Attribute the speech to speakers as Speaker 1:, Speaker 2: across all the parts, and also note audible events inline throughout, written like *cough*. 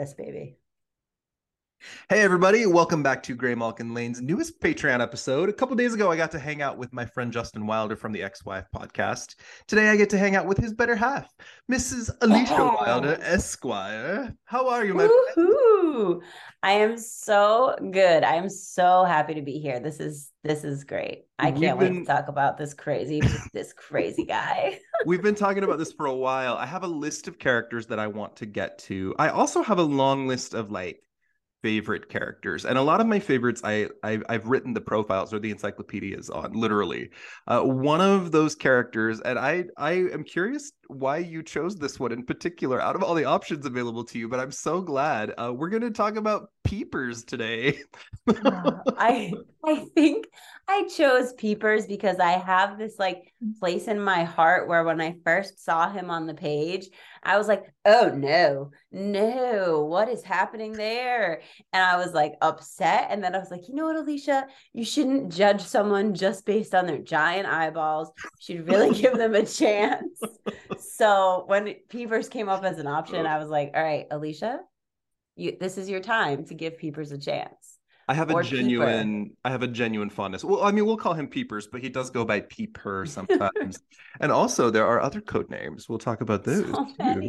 Speaker 1: this baby.
Speaker 2: Hey, everybody, welcome back to Graymalkin Lane's newest Patreon episode. A couple days ago, I got to hang out with my friend Justin Wilder from the Ex Wife podcast. Today, I get to hang out with his better half, Mrs. Alicia
Speaker 1: Oh.
Speaker 2: Wilder, Esquire. How are you, my
Speaker 1: Woohoo! I am so good. I am so happy to be here. This is this is great. I can't wait
Speaker 2: been-
Speaker 1: to talk about this crazy this crazy guy. *laughs*
Speaker 2: We've been talking about this for a while. I have a list of characters that I want to get to. I also have a long list of like favorite characters, and a lot of my favorites I, I I've written the profiles or the encyclopedias on. Literally, uh, one of those characters, and I I am curious why you chose this one in particular out of all the options available to you. But I'm so glad uh, we're going to talk about peepers today.
Speaker 1: I *laughs* I think I chose Peepers because I have this like place in my heart where when I first saw him on the page, I was like, "Oh no, no, what is happening there?" And I was like upset. And then I was like, "You know what, Alicia? You shouldn't judge someone just based on their giant eyeballs. You should really give them a chance." *laughs* So when Peepers came up as an option, I was like, "All right, Alicia, you this is your time to give Peepers a chance."
Speaker 2: I have a
Speaker 1: Or Peeper.
Speaker 2: genuine, I have a genuine fondness. Well, I mean, we'll call him Peepers, but he does go by Peeper sometimes. *laughs* and also, there are other code names. We'll talk about those.
Speaker 1: So.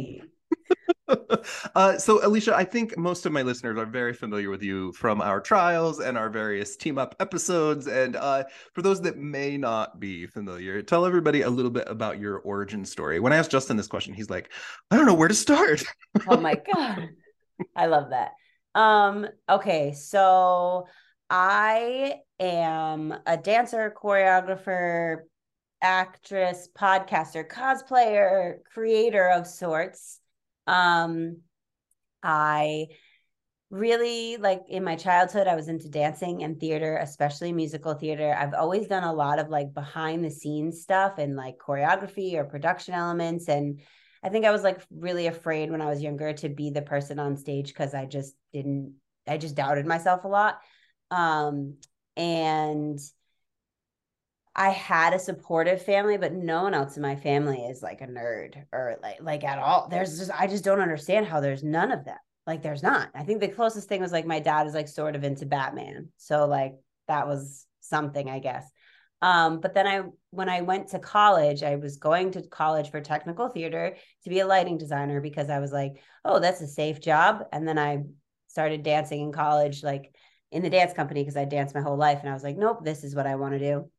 Speaker 1: *laughs*
Speaker 2: uh, so, Alicia, I think most of my listeners are very familiar with you from our trials and our various team up episodes. And uh, for those that may not be familiar, tell everybody a little bit about your origin story. When I asked Justin this question, he's like, I don't know where to start. *laughs*
Speaker 1: Oh my god. I love that. Um okay, so I am a dancer, choreographer, actress, podcaster, cosplayer, creator of sorts. Um I really like in my childhood I was into dancing and theater, especially musical theater. I've always done a lot of like behind the scenes stuff and like choreography or production elements and I think I was like really afraid when I was younger to be the person on stage because I just didn't, I just doubted myself a lot. Um, and I had a supportive family, but no one else in my family is like a nerd or like like at all. There's just I just don't understand how there's none of them. Like there's not. I think the closest thing was like my dad is like sort of into Batman. So like that was something, I guess. Um, but then I when I went to college, I was going to college for technical theater to be a lighting designer because I was like, oh, that's a safe job. And then I started dancing in college, like in the dance company, because I danced my whole life. And I was like, nope, this is what I want to do.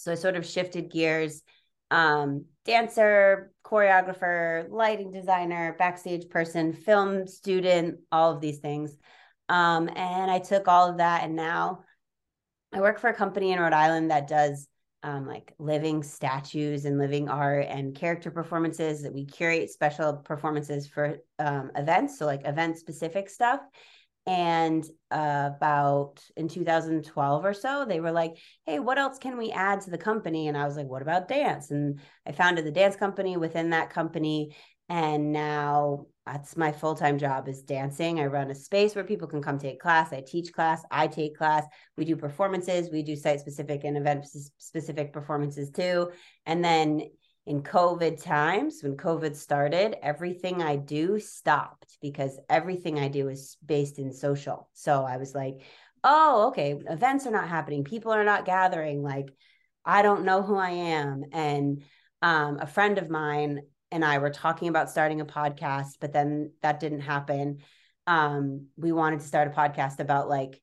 Speaker 1: So I sort of shifted gears. Um, dancer, choreographer, lighting designer, backstage person, film student, all of these things. Um, and I took all of that and now I work for a company in Rhode Island that does um, like living statues and living art and character performances that we curate special performances for um, events. So like event specific stuff. And uh, about in 2012 or so, they were like, hey, what else can we add to the company? And I was like, what about dance? And I founded the dance company within that company. And now that's my full-time job is dancing. I run a space where people can come take class. I teach class. I take class. We do performances. We do site-specific and event-specific performances too. And then in COVID times, when COVID started, everything I do stopped because everything I do is based in social. So I was like, oh, okay, events are not happening. People are not gathering. Like, I don't know who I am. And um, a friend of mine and I were talking about starting a podcast, but then that didn't happen. Um, we wanted to start a podcast about like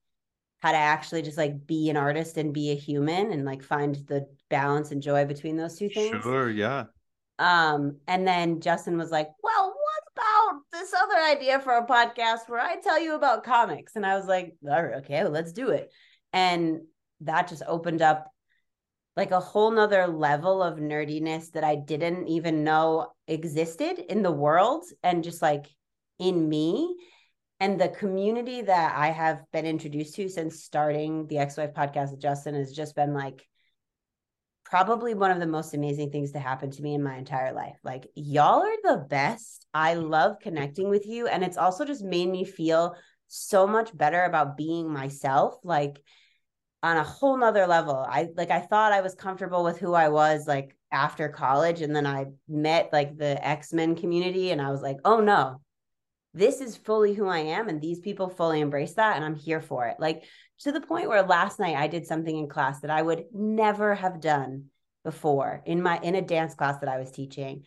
Speaker 1: how to actually just like be an artist and be a human and like find the balance and joy between those two things.
Speaker 2: Sure, yeah.
Speaker 1: Um, and then Justin was like, Well, what about this other idea for a podcast where I tell you about comics? And I was like, All right, okay, well, let's do it. And that just opened up like a whole nother level of nerdiness that I didn't even know existed in the world and just like in me. And the community that I have been introduced to since starting the Ex Wife podcast with Justin has just been like probably one of the most amazing things to happen to me in my entire life. Like, y'all are the best. I love connecting with you. And it's also just made me feel so much better about being myself. Like, on a whole nother level. I like I thought I was comfortable with who I was like after college. And then I met like the X-Men community and I was like, oh no, this is fully who I am and these people fully embrace that and I'm here for it. Like to the point where last night I did something in class that I would never have done before in my in a dance class that I was teaching.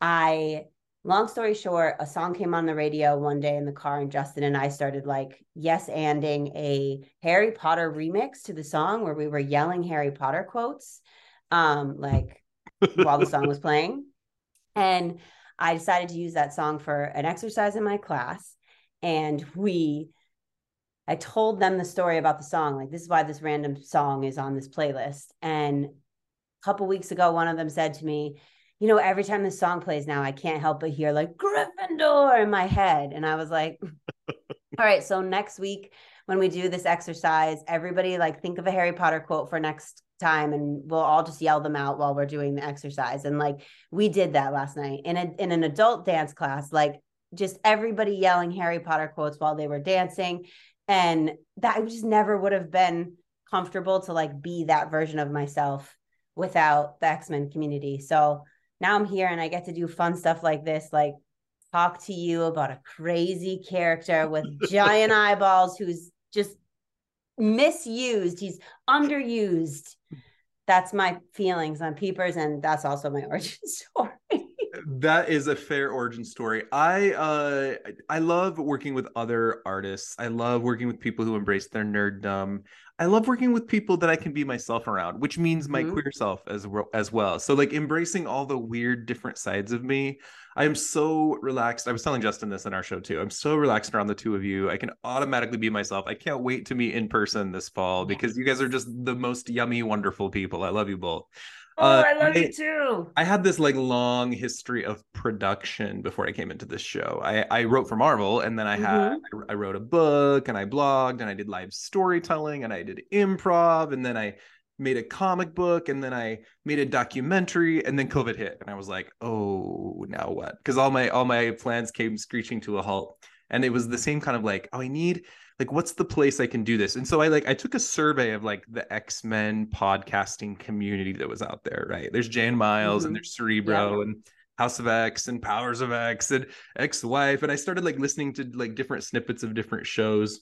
Speaker 1: I long story short, a song came on the radio one day in the car, and Justin and I started like yes anding a Harry Potter remix to the song where we were yelling Harry Potter quotes, um, like while the song was playing. And I decided to use that song for an exercise in my class. And we, I told them the story about the song. Like, this is why this random song is on this playlist. And a couple weeks ago, one of them said to me, you know, every time this song plays now, I can't help but hear like Gryffindor in my head. And I was like, *laughs* all right, so next week when we do this exercise, everybody like think of a Harry Potter quote for next time and we'll all just yell them out while we're doing the exercise. And like we did that last night in a in an adult dance class, like just everybody yelling Harry Potter quotes while they were dancing. And that I just never would have been comfortable to like be that version of myself without the X-Men community. So now I'm here and I get to do fun stuff like this, like talk to you about a crazy character with giant *laughs* eyeballs who's just misused. He's underused. That's my feelings on Peepers, and that's also my *laughs* origin story.
Speaker 2: That is a fair origin story. I uh I love working with other artists. I love working with people who embrace their nerddom. I love working with people that I can be myself around, which means my mm-hmm. queer self as as well. So like embracing all the weird different sides of me. I am so relaxed. I was telling Justin this in our show too. I'm so relaxed around the two of you. I can automatically be myself. I can't wait to meet in person this fall because you guys are just the most yummy, wonderful people. I love you both.
Speaker 1: Oh, uh, I love I, you too.
Speaker 2: I had this like long history of production before I came into this show. I, I wrote for Marvel and then I had mm-hmm. I, I wrote a book and I blogged and I did live storytelling and I did improv and then I made a comic book and then I made a documentary and then COVID hit and I was like, oh, now what? Because all my all my plans came screeching to a halt. And it was the same kind of like, oh, I need like what's the place i can do this and so i like i took a survey of like the x-men podcasting community that was out there right there's jay and miles mm-hmm. and there's cerebro yeah. and house of x and powers of x and ex-wife and i started like listening to like different snippets of different shows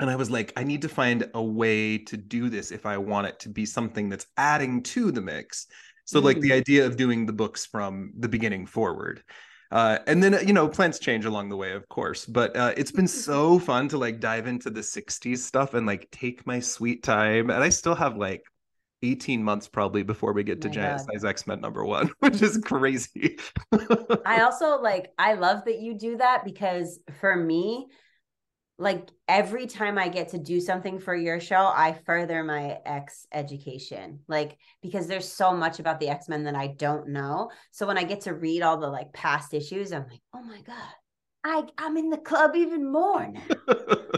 Speaker 2: and i was like i need to find a way to do this if i want it to be something that's adding to the mix so mm-hmm. like the mm. idea of doing the books from the beginning forward uh, and then you know plans change along the way of course but uh, it's been so fun to like dive into the 60s stuff and like take my sweet time and i still have like 18 months probably before we get to giant size x-men number one *laughs* which is crazy.
Speaker 1: I *laughs* also like i love that you do that because for me like every time I get to do something for your show, I further my X education. Like because there's so much about the X-Men that I don't know. So when I get to read all the like past issues, I'm like, "Oh my god. I I'm in the club even more now.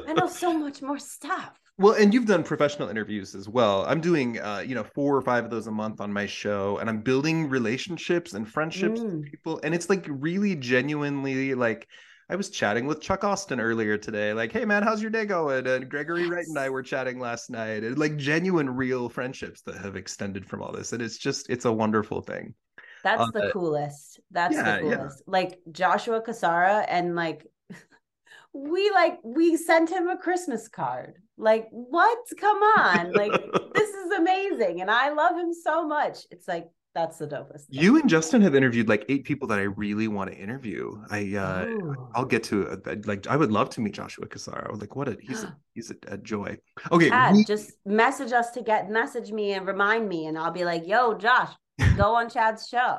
Speaker 1: I know so *laughs* much more stuff."
Speaker 2: Well, and you've done professional interviews as well. I'm doing, uh, you know, four or five of those a month on my show, and I'm building relationships and friendships mm. with people, and it's like really genuinely like I was chatting with Chuck Austin earlier today, like, hey man, how's your day going? And Gregory yes. Wright and I were chatting last night, and like genuine, real friendships that have extended from all this. And it's just, it's a wonderful thing.
Speaker 1: That's uh, the coolest. That's yeah, the coolest. Yeah. Like Joshua Cassara and like *laughs* we like we sent him a Christmas card. Like, what? Come on. Like, this is amazing. And I love him so much. It's like that's the dopest.
Speaker 2: Thing. You and Justin have interviewed like eight people that I really want to interview. I uh Ooh. I'll get to uh, like I would love to meet Joshua Cassara. Like what a he's a, *gasps* he's a, a joy. Okay,
Speaker 1: Chad, we... just message us to get message me and remind me, and I'll be like, "Yo, Josh, *laughs* go on Chad's show."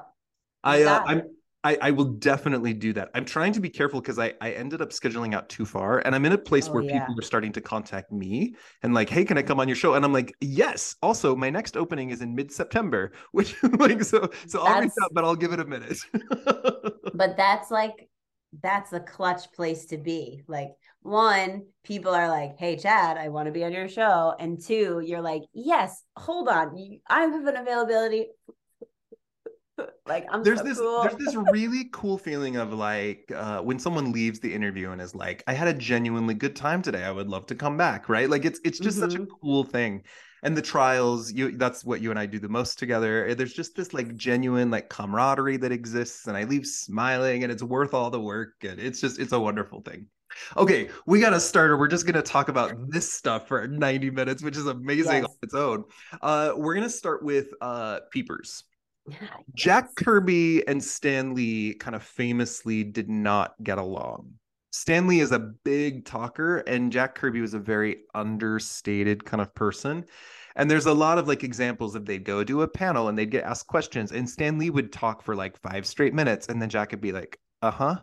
Speaker 2: I uh, I'm I, I will definitely do that. I'm trying to be careful because I, I ended up scheduling out too far and I'm in a place oh, where yeah. people are starting to contact me and like, hey, can I come on your show? And I'm like, yes. Also, my next opening is in mid-September, *laughs* which like so so I'll reach out, but I'll give it a minute. *laughs*
Speaker 1: but that's like that's a clutch place to be. Like one, people are like, "Hey, Chad, I want to be on your show," and two, you're like, "Yes, hold on, I have an availability like I'm
Speaker 2: there's
Speaker 1: so
Speaker 2: this
Speaker 1: cool.
Speaker 2: there's this really cool feeling of like uh, when someone leaves the interview and is like, I had a genuinely good time today. I would love to come back, right? Like it's it's just mm-hmm. such a mm-hmm. cool thing. and the trials you that's what you and i do the most together there's just this like genuine like camaraderie that exists and i leave smiling and it's worth all the work and it's just it's a wonderful thing okay we got a starter we're just going to talk about this stuff for 90 minutes which is amazing yes. on its own uh we're going to start with uh peepers Jack Kirby and Stan Lee kind of famously did not get along. Stan Lee is a big talker, and Jack Kirby was a very understated kind of person. And there's a lot of like examples of they'd go to a panel and they'd get asked questions, and Stan Lee would talk for like five straight minutes, and then Jack would be like, "Uh huh."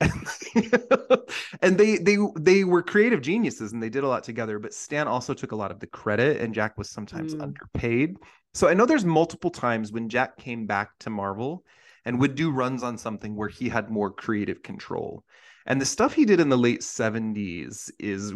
Speaker 2: *laughs* and they they they were creative geniuses and they did a lot together but stan also took a lot of the credit and jack was sometimes mm. underpaid so i know there's multiple times when jack came back to marvel and would do runs on something where he had more creative control. And the stuff he did in the late 70s is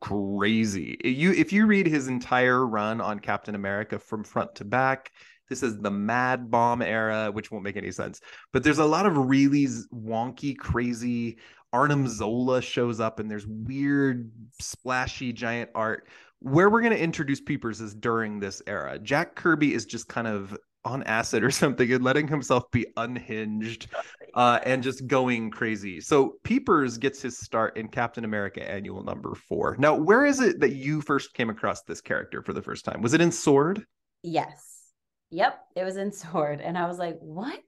Speaker 2: crazy. You if you read his entire run on captain america from front to back this is the mad bomb era which won't make any sense. But there's a lot of really wonky crazy arnim zola shows up and there's weird splashy giant art where we're going to introduce peepers is during this era jack kirby is just kind of on acid or *laughs* something and letting himself be unhinged uh, and just going crazy. So Peepers gets his start in Captain America Annual Number Four. Now, where is it that you first came across this character for the first time? Was it in Sword?
Speaker 1: Yes. Yep, it was in Sword, and I was like, "What?"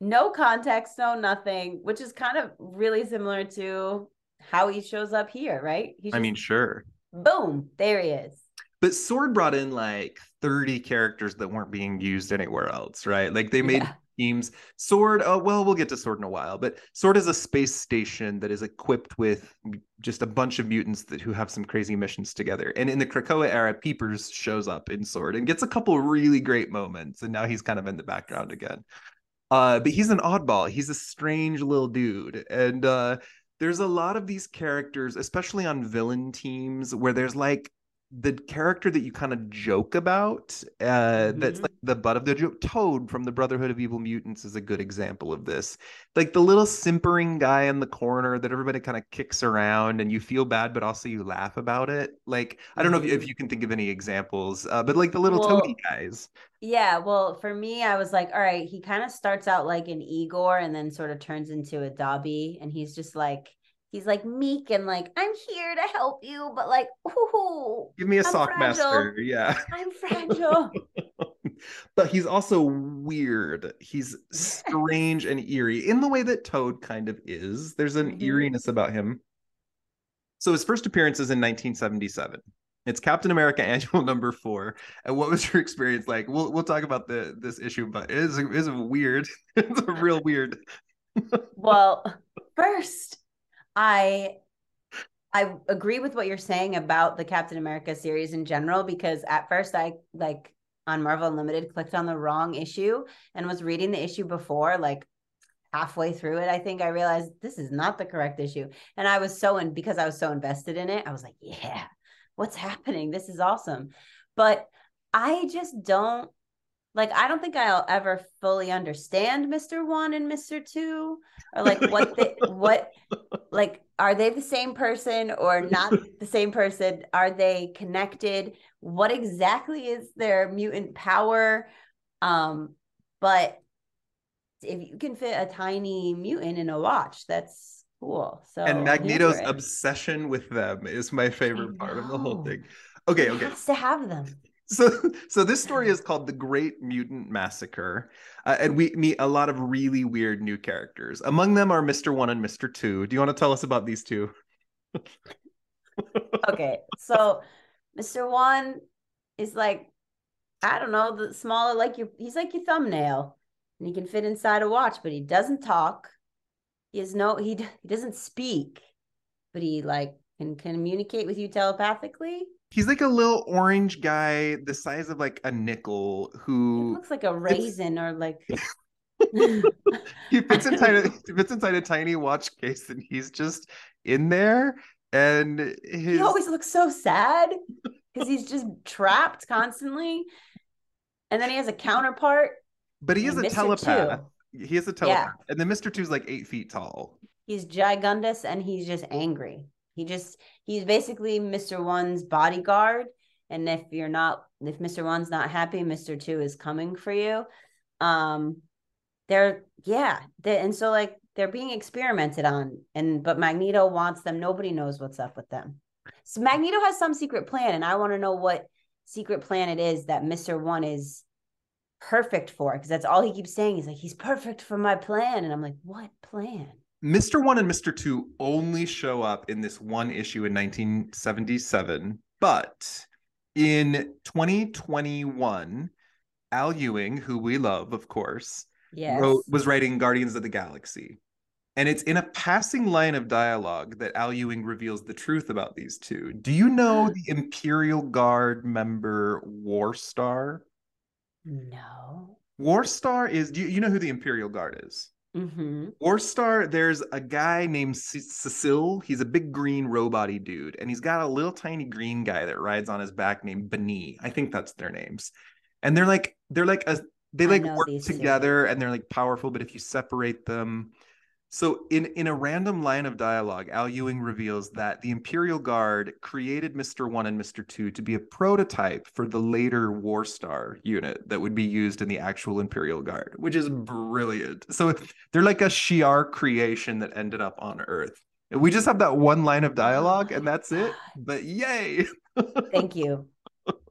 Speaker 1: No context, no nothing, which is kind of really similar to how he shows up here, right?
Speaker 2: I mean, sure.
Speaker 1: Boom, there he is.
Speaker 2: But Sword brought in like 30 characters that weren't being used anywhere else, right? Like they made yeah. teams. Sword, oh, well, we'll get to Sword in a while, but Sword is a space station that is equipped with just a bunch of mutants that who have some crazy missions together. And in the Krakoa era, Peepers shows up in Sword and gets a couple really great moments. And now he's kind of in the background again. Uh, but he's an oddball. He's a strange little dude. And uh, there's a lot of these characters, especially on villain teams, where there's like the character that you kind of joke about uh mm-hmm. that's like the butt of the joke toad from the brotherhood of evil mutants is a good example of this like the little simpering guy in the corner that everybody kind of kicks around and you feel bad but also you laugh about it like i don't know if, if mm-hmm. you can think of any examples uh, but like the little well, toady guys
Speaker 1: yeah well for me i was like all right he kind of starts out like an igor and then sort of turns into a dobby and he's just like he's like meek and like i'm here to help you but like ooh,
Speaker 2: give me a I'm sock fragile. master yeah
Speaker 1: i'm fragile *laughs*
Speaker 2: but he's also weird he's strange and eerie in the way that toad kind of is there's an mm-hmm. eeriness about him so his first appearance is in 1977 it's Captain America *laughs* Annual Number Four. And what was your experience like? We'll we'll talk about the this issue, but it is it is weird. *laughs* it's a real weird.
Speaker 1: well, first, I I agree with what you're saying about the Captain America series in general because at first I like on Marvel Unlimited clicked on the wrong issue and was reading the issue before like halfway through it I think I realized this is not the correct issue. And I was so in because I was so invested in it I was like yeah what's happening? This is awesome. But I just don't like I don't think I'll ever fully understand Mr. One and Mr. Two or like what they *laughs* what like are they the same person or not the same person? Are they connected? What exactly is their mutant power? Um, but if you can fit a tiny mutant in a watch, that's cool. So
Speaker 2: and Magneto's obsession with them is my favorite part of the whole thing. Okay, okay. He
Speaker 1: has to have them
Speaker 2: so so this story is called the great mutant massacre uh, and we meet a lot of really weird new characters. Among them are mr one and mr two. Do you want to tell us about these two?
Speaker 1: Okay so mr one is like i don't know the smaller like your he's like your thumbnail and he can fit inside a watch but he doesn't talk. He has no he, he doesn't speak but he like can communicate with you telepathically
Speaker 2: he's like a little orange guy the size of like a nickel who
Speaker 1: looks like a raisin or like *laughs* *laughs*
Speaker 2: he fits inside a, he fits inside a tiny watch case and he's just in there and his... he
Speaker 1: always looks so sad because he's just trapped constantly and then he has a counterpart
Speaker 2: but he is a Mr. telepath Two. he is a telepath yeah. and then mr two's like eight feet tall
Speaker 1: he's gigundous and he's just angry he just he's basically Mr. One's bodyguard and if you're not if Mr. One's not happy, Mr. Two is coming for you. Um they're yeah, they, and so like they're being experimented on and but Magneto wants them. Nobody knows what's up with them. So Magneto has some secret plan and I want to know what secret plan it is that Mr. One is perfect for because that's all he keeps saying. He's like, he's perfect for my plan. And I'm like, what plan?
Speaker 2: Mr. One and Mr. Two only show up in this one issue in 1977, but in 2021, Al Ewing, who we love, of course,
Speaker 1: Yes.
Speaker 2: wrote, was writing Guardians of the Galaxy. And it's in a passing line of dialogue that Al Ewing reveals the truth about these two. Do you know hmm. the Imperial Guard member Warstar?
Speaker 1: no.
Speaker 2: Warstar is, do you, you know who the Imperial Guard is?
Speaker 1: Mm-hmm.
Speaker 2: Warstar, there's a guy named C- C'cil. He's a big green roboty dude, and he's got a little tiny green guy that rides on his back named B'nee. I think that's their names. And they're like, they're like a they like work
Speaker 1: these two.
Speaker 2: together and they're like powerful, but if you separate them. So in in a random line of dialogue, Al Ewing reveals that the Imperial Guard created Mr. One and Mr. Two to be a prototype for the later Warstar unit that would be used in the actual Imperial Guard, which is brilliant. So they're like a Shi'ar creation that ended up on Earth. We just have that one line of dialogue and that's it. *gasps* But yay.
Speaker 1: Thank you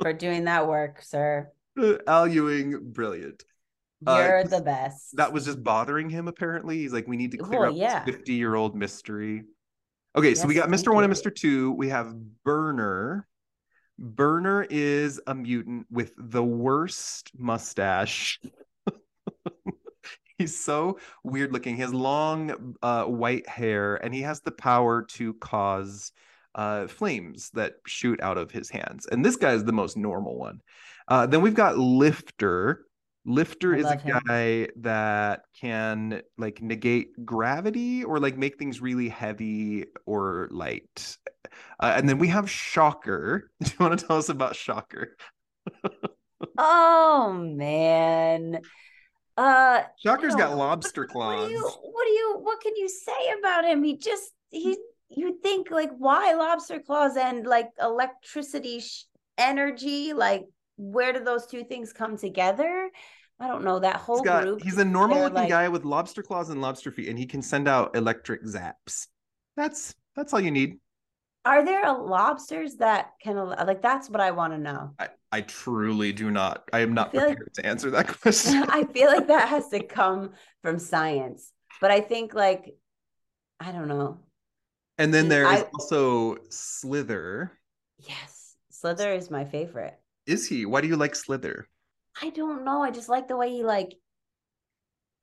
Speaker 1: for doing that work, sir. *laughs*
Speaker 2: Al Ewing, brilliant. Uh,
Speaker 1: You're the best.
Speaker 2: That was just bothering him, apparently. He's like, we need to clear
Speaker 1: Well,
Speaker 2: up
Speaker 1: yeah.
Speaker 2: this 50 year old mystery. Okay, so we got Mr. One and. Mr. Two. We have Burner. Burner is a mutant with the worst mustache. *laughs* He's so weird looking. He has long uh, white hair, and he has the power to cause uh, flames that shoot out of his hands. And this guy is the most normal one. Uh, then we've got Lifter. Lifter is a
Speaker 1: him.
Speaker 2: guy that can like negate gravity or like make things really heavy or light. Uh, and then we have Shocker. *laughs* Do you want to tell us about Shocker? *laughs*
Speaker 1: oh man. Uh
Speaker 2: Shocker's got lobster
Speaker 1: what
Speaker 2: claws.
Speaker 1: do you what do you what can you say about him? He just he you think like why lobster claws and like electricity sh- energy like where do those two things come together? I don't know that whole
Speaker 2: He's got
Speaker 1: group.
Speaker 2: he's a normal looking
Speaker 1: like-
Speaker 2: guy with lobster claws and lobster feet, and he can send out electric zaps. That's that's all you need.
Speaker 1: Are there lobsters that can like that's what I want to know.
Speaker 2: I, I truly do not. I am not
Speaker 1: like-
Speaker 2: prepared to answer that *laughs* question. *laughs*
Speaker 1: I feel like that has to come from science. But I think like I don't know.
Speaker 2: and then there is
Speaker 1: I-
Speaker 2: also Slither.
Speaker 1: Yes, Slither is my favorite.
Speaker 2: Is he? Why do you like Slither?
Speaker 1: I don't know. I just like the way he like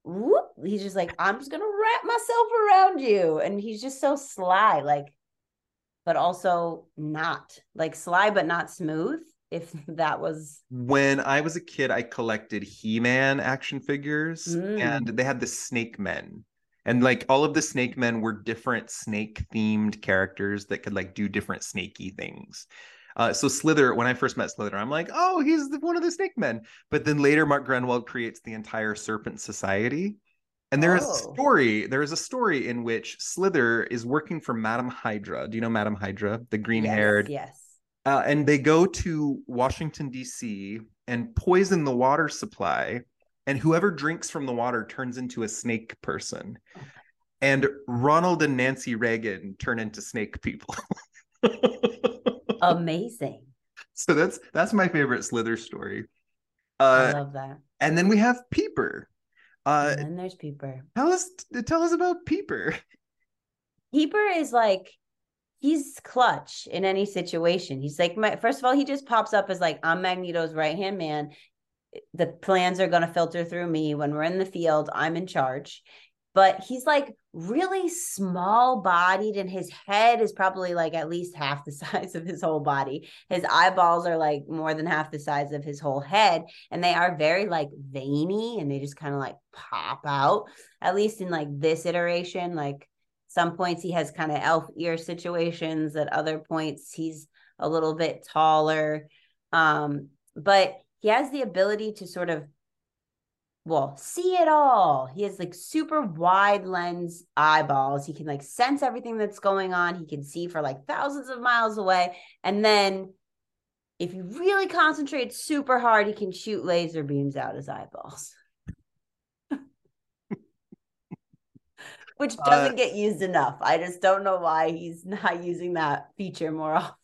Speaker 1: whoop, he's just like, I'm just gonna wrap myself around you. And he's just so sly, like, but also not like sly, but not smooth. If *laughs* that was
Speaker 2: When I was a kid, I collected He-Man action figures,
Speaker 1: Mm.
Speaker 2: and they had the Snake Men. And like all of the Snake Men were different snake themed characters that could like do different snaky things. Uh, so Slither, when I first met Slither, I'm like, oh, he's one of the Snake Men. But then later, Mark Gruenwald creates the entire Serpent Society. And there is a
Speaker 1: Oh.
Speaker 2: story. There is a story in which Slither is working for Madame Hydra. Do you know Madame Hydra, the green-haired?
Speaker 1: Yes. yes.
Speaker 2: uh, and they go to Washington D.C. and poison the water supply, and whoever drinks from the water turns into a snake person. And Ronald and Nancy Reagan turn into snake people. *laughs* *laughs*
Speaker 1: Amazing.
Speaker 2: so that's that's my favorite Slither story.
Speaker 1: I
Speaker 2: Uh,
Speaker 1: love that.
Speaker 2: and then we have Peeper. Uh,
Speaker 1: and then there's Peeper.
Speaker 2: tell us tell us about Peeper.
Speaker 1: Peeper is like he's clutch in any situation. He's like my first of all, he just pops up as like I'm Magneto's right hand man. The plans are gonna filter through me when we're in the field. I'm in charge. But he's like really small bodied, and his head is probably like at least half the *laughs* size of his whole body. His eyeballs are like more than half the size of his whole head, and they are very like veiny and they just kind of like pop out. At least in like this iteration, like some points he has kind of elf ear situations at other points he's a little bit taller um but he has the ability to sort of well see it all he has like super wide lens eyeballs he can like sense everything that's going on he can see for like thousands of miles away and then if he really concentrates super hard, he can shoot laser beams out his eyeballs. *laughs* Which
Speaker 2: Uh,
Speaker 1: doesn't get used enough. I just don't know why he's *laughs* not using that feature more often.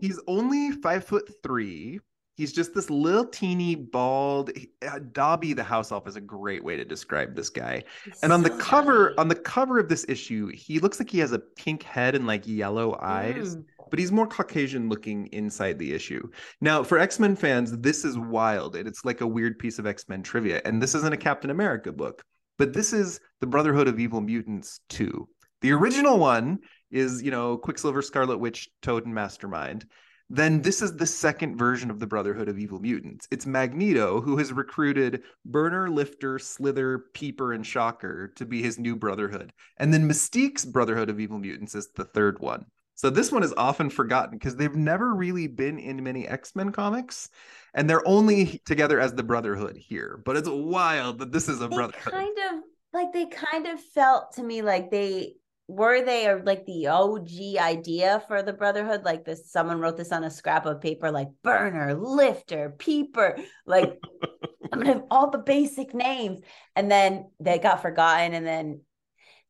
Speaker 2: He's only five foot three. He's just this little teeny bald. Uh, Dobby the house elf is a great way to describe this guy.
Speaker 1: He's
Speaker 2: And on the cover,
Speaker 1: tiny.
Speaker 2: on the cover of this issue, he looks like he has a pink head and like yellow eyes.
Speaker 1: Mm.
Speaker 2: but he's more Caucasian looking inside the issue. Now, for X Men fans, this is wild and it's like a weird piece of X Men trivia. And this isn't a Captain America book, but this is the Brotherhood of Evil Mutants 2. The original one is, you know, Quicksilver, Scarlet Witch, Toad, and Mastermind. Then this is the second version of the Brotherhood of Evil Mutants. It's Magneto who has recruited Burner, Lifter, Slither, Peeper, and Shocker to be his new Brotherhood. And then Mystique's Brotherhood of Evil Mutants is the third one. So this one is often forgotten because they've never really been in many X-Men comics, and they're only together as the Brotherhood here. But it's wild that this is a
Speaker 1: They
Speaker 2: Brotherhood.
Speaker 1: kind of like they kind of felt to me like they were they or like the OG idea for the Brotherhood. Like this, someone wrote this on a scrap of paper, like burner, lifter, peeper, like *laughs* I'm gonna have all the basic names. And then they got forgotten. And then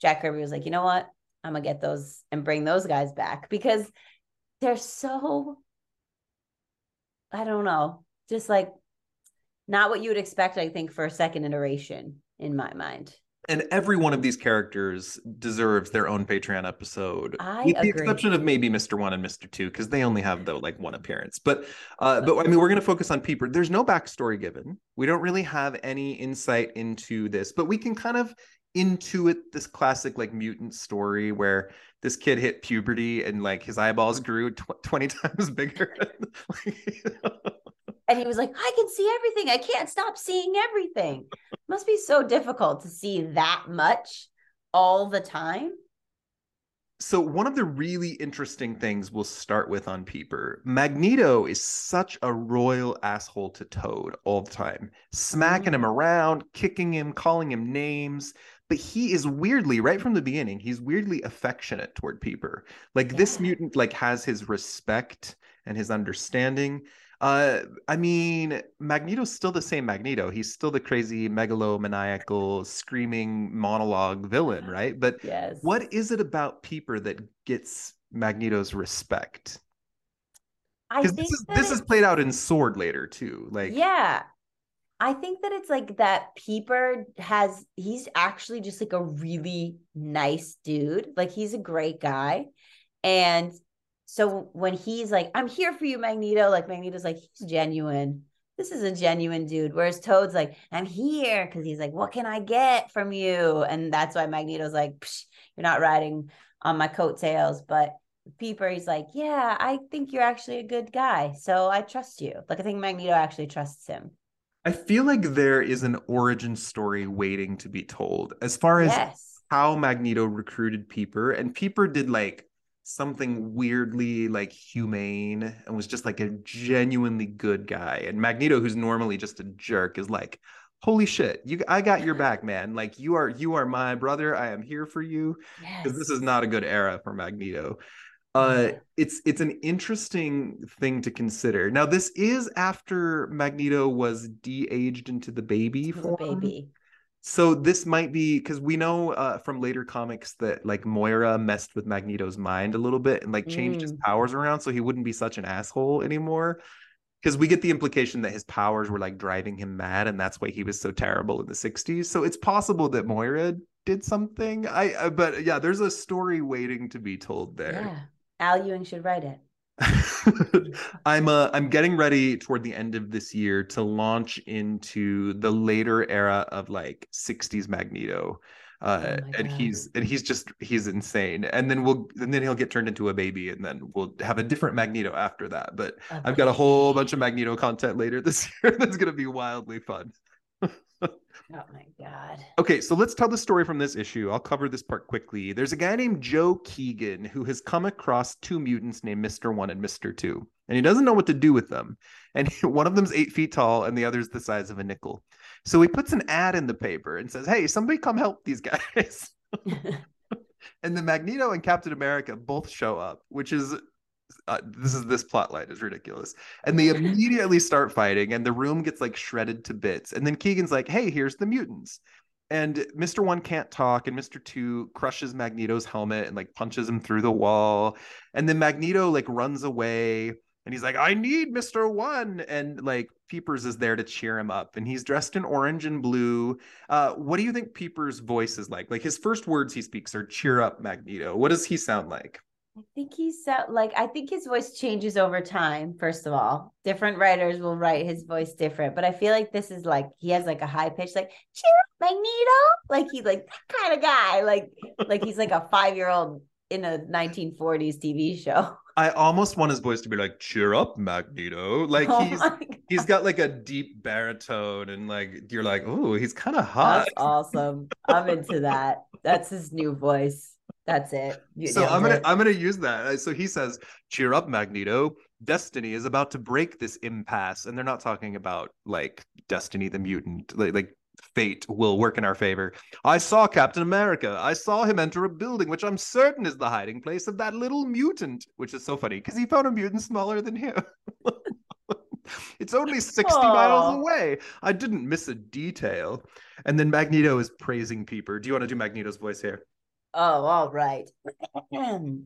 Speaker 1: Jack Kirby was like, you know what? I'm gonna get those and bring those guys back because they're so I don't know, just like not what you would expect, I think, for a second iteration in my mind.
Speaker 2: And every one of these characters deserves their own Patreon episode,
Speaker 1: I
Speaker 2: with the exception of maybe Mister One and Mister Two, because they only have the like one appearance. But, uh, but I mean, we're going to focus on Peeper. There's no backstory given. We don't really have any insight into this, but we can kind of intuit this classic like mutant story where this kid hit puberty and like his eyeballs grew tw- 20 *laughs* times bigger. *laughs*
Speaker 1: And he was like, I can see everything. I can't stop seeing everything. Must be so difficult to see that much all the time.
Speaker 2: So one of the really interesting things we'll start with on Peeper, Magneto is such a royal asshole to Toad all the time, smacking him mm-hmm. around, kicking him, calling him names. But he is weirdly, right from the beginning, he's weirdly affectionate toward Peeper. Like this mutant, like has his respect and his understanding. Uh, I mean, Magneto's still the same Magneto. He's still the crazy megalomaniacal, screaming monologue villain, *gasps* right? But
Speaker 1: Yes.
Speaker 2: what is it about Peeper that gets Magneto's respect?
Speaker 1: I
Speaker 2: Because
Speaker 1: think
Speaker 2: this is this is played out in Sword later too. Like
Speaker 1: yeah. I think that it's like that Peeper has he's actually just like a really nice dude. Like he's a great guy. And so when he's like, I'm here for you, Magneto, like Magneto's like, he's genuine. This is a genuine dude. Whereas Toad's like, I'm here because he's like, what can I get from you? And that's why Magneto's like, Psh, you're not riding on my coattails. But Peeper, he's like, yeah, I think you're actually a good guy. So I trust you. Like, I think Magneto actually trusts him.
Speaker 2: I feel like there is an origin story waiting to be told as far as
Speaker 1: Yes.
Speaker 2: how Magneto recruited Peeper, and Peeper did like something weirdly like humane and was just like a genuinely good guy. And Magneto, who's normally just a jerk, is like, "Holy shit, you! I got your back, man. Like you are, you are my brother. I am here for you." because this is not a good era for Magneto. Uh,
Speaker 1: Yeah.
Speaker 2: it's it's an interesting thing to consider. Now, this is after Magneto was de-aged into the baby form.
Speaker 1: baby.
Speaker 2: So this might be because we know uh, from later comics that like Moira messed with Magneto's mind a little bit and like changed his
Speaker 1: Mm.
Speaker 2: powers around so he wouldn't be such an asshole anymore. Because we get the implication that his powers were like driving him mad, and that's why he was so terrible in the '60s. So it's possible that Moira did something. I, I but yeah, there's a story waiting to be told there.
Speaker 1: Yeah. Al Ewing should write it. *laughs*
Speaker 2: I'm uh I'm getting ready toward the end of this year to launch into the later era of like 60s Magneto. Uh
Speaker 1: Oh
Speaker 2: and
Speaker 1: God.
Speaker 2: he's and he's just he's insane. And then we'll and then he'll get turned into a baby and then we'll have a different Magneto after that. But I've got a whole bunch of Magneto content later this *laughs* year that's going to be wildly fun.
Speaker 1: Oh my God.
Speaker 2: Okay, so let's tell the story from this issue. I'll cover this part quickly. There's a guy named Joe Keegan who has come across two mutants named Mr. One and Mr. Two, and he doesn't know what to do with them. And *laughs* one of them's eight feet tall, and the other's the size of a nickel. So he puts an ad in the paper and says, Hey, somebody come help these guys. *laughs* *laughs* and the Magneto and Captain America both show up, which is uh, this is this plot line is ridiculous. And they *laughs* immediately start fighting, and the room gets like shredded to bits. And then Keegan's like, "Hey, here's the mutants." And Mr. One can't talk, and Mr. Two crushes Magneto's helmet and like punches him through the wall. And then Magneto like runs away, and he's like, "I need Mr. One," and like Peepers is there to cheer him up, and he's dressed in orange and blue. Uh, what do you think Peepers' voice is like? Like his first words he speaks are "Cheer up, Magneto." What does he sound like?
Speaker 1: I think he's like I think his voice changes over time. First of all, different writers will write his voice different, but I feel like this is like he has like a high pitch, like cheer up, Magneto. Like he's like that kind of guy. Like like he's like a five year old in a 1940s TV show.
Speaker 2: I almost want his voice to be like "Cheer up, Magneto." Like oh he's he's got like a deep baritone, and like you're like, oh, he's kind of hot.
Speaker 1: That's awesome. I'm into that. That's his new voice. That's it.
Speaker 2: You so I'm gonna it. I'm gonna use that. Uh, so he says, "Cheer up, Magneto. Destiny is about to break this impasse." And they're not talking about like Destiny the mutant, like, like fate will work in our favor. I saw Captain America. I saw him enter a building, which I'm certain is the hiding place of that little mutant, which is so funny because he found a mutant smaller than him. *laughs* it's only 60 Aww. miles away. I didn't miss a detail. And then Magneto is praising Peeper. Do you want to do Magneto's voice here?
Speaker 1: Oh, all right. *clears throat*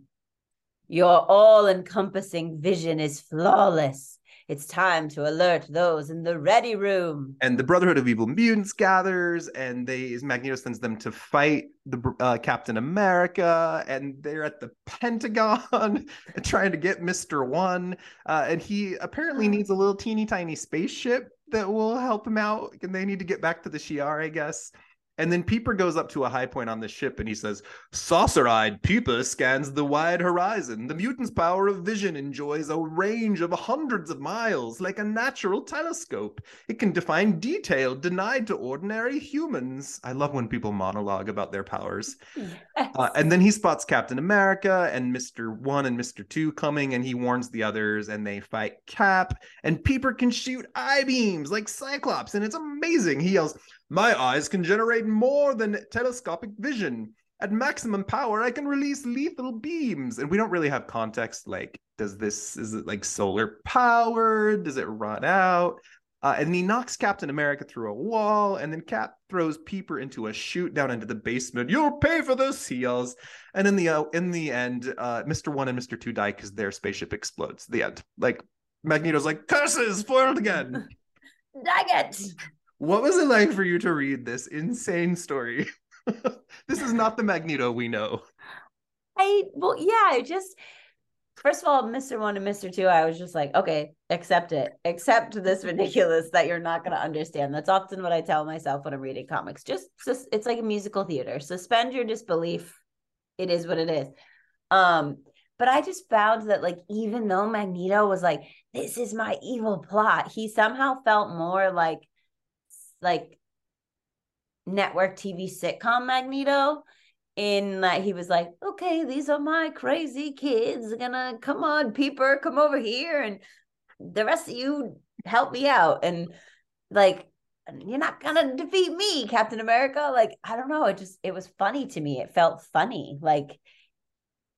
Speaker 1: Your all encompassing vision is flawless. It's time to alert those in the ready room.
Speaker 2: And the Brotherhood of Evil Mutants gathers, and they Magneto sends them to fight the uh, Captain America, and they're at the Pentagon *laughs* trying to get Mister One. Uh, and he apparently needs a little teeny tiny spaceship that will help him out, and they need to get back to the Shi'ar, I guess. And then Peeper goes up to a high point on the ship and he says, Saucer eyed Peeper scans the wide horizon. The mutant's power of vision enjoys a range of hundreds of miles, like a natural telescope. It can define detail denied to ordinary humans. I love when people monologue about their powers. Yes. Uh, and then he spots Captain America and Mr. One and Mr. Two coming, and he warns the others, and they fight Cap. And Peeper can shoot eye beams like Cyclops, and it's amazing. He yells, my eyes can generate more than telescopic vision. At maximum power, I can release lethal beams. And we don't really have context like, does this, is it like solar powered? Does it run out? Uh, and he knocks Captain America through a wall, and then Cap throws Peeper into a chute down into the basement. You'll pay for this, he yells. And in the uh, in the end, uh, Mister One and Mister Two die because their spaceship explodes. The end. Like Magneto's like curses, foiled again. *laughs*
Speaker 1: Dang it!
Speaker 2: What was it like for you to read this insane story? *laughs* this is not the Magneto we know.
Speaker 1: I well, yeah, just first of all, Mr. One and Mr. Two, I was just like, okay, accept it. Accept this ridiculous that you're not gonna understand. That's often what I tell myself when I'm reading comics. Just, just it's like a musical theater. Suspend your disbelief. It is what it is. Um, but I just found that like even though Magneto was like, this is my evil plot, he somehow felt more like like network TV sitcom Magneto in that he was like, okay, these are my crazy kids. Gonna come on, Peeper, come over here, and the rest of you help me out. And like, you're not gonna defeat me, Captain America. Like, I don't know. It just it was funny to me. It felt funny. Like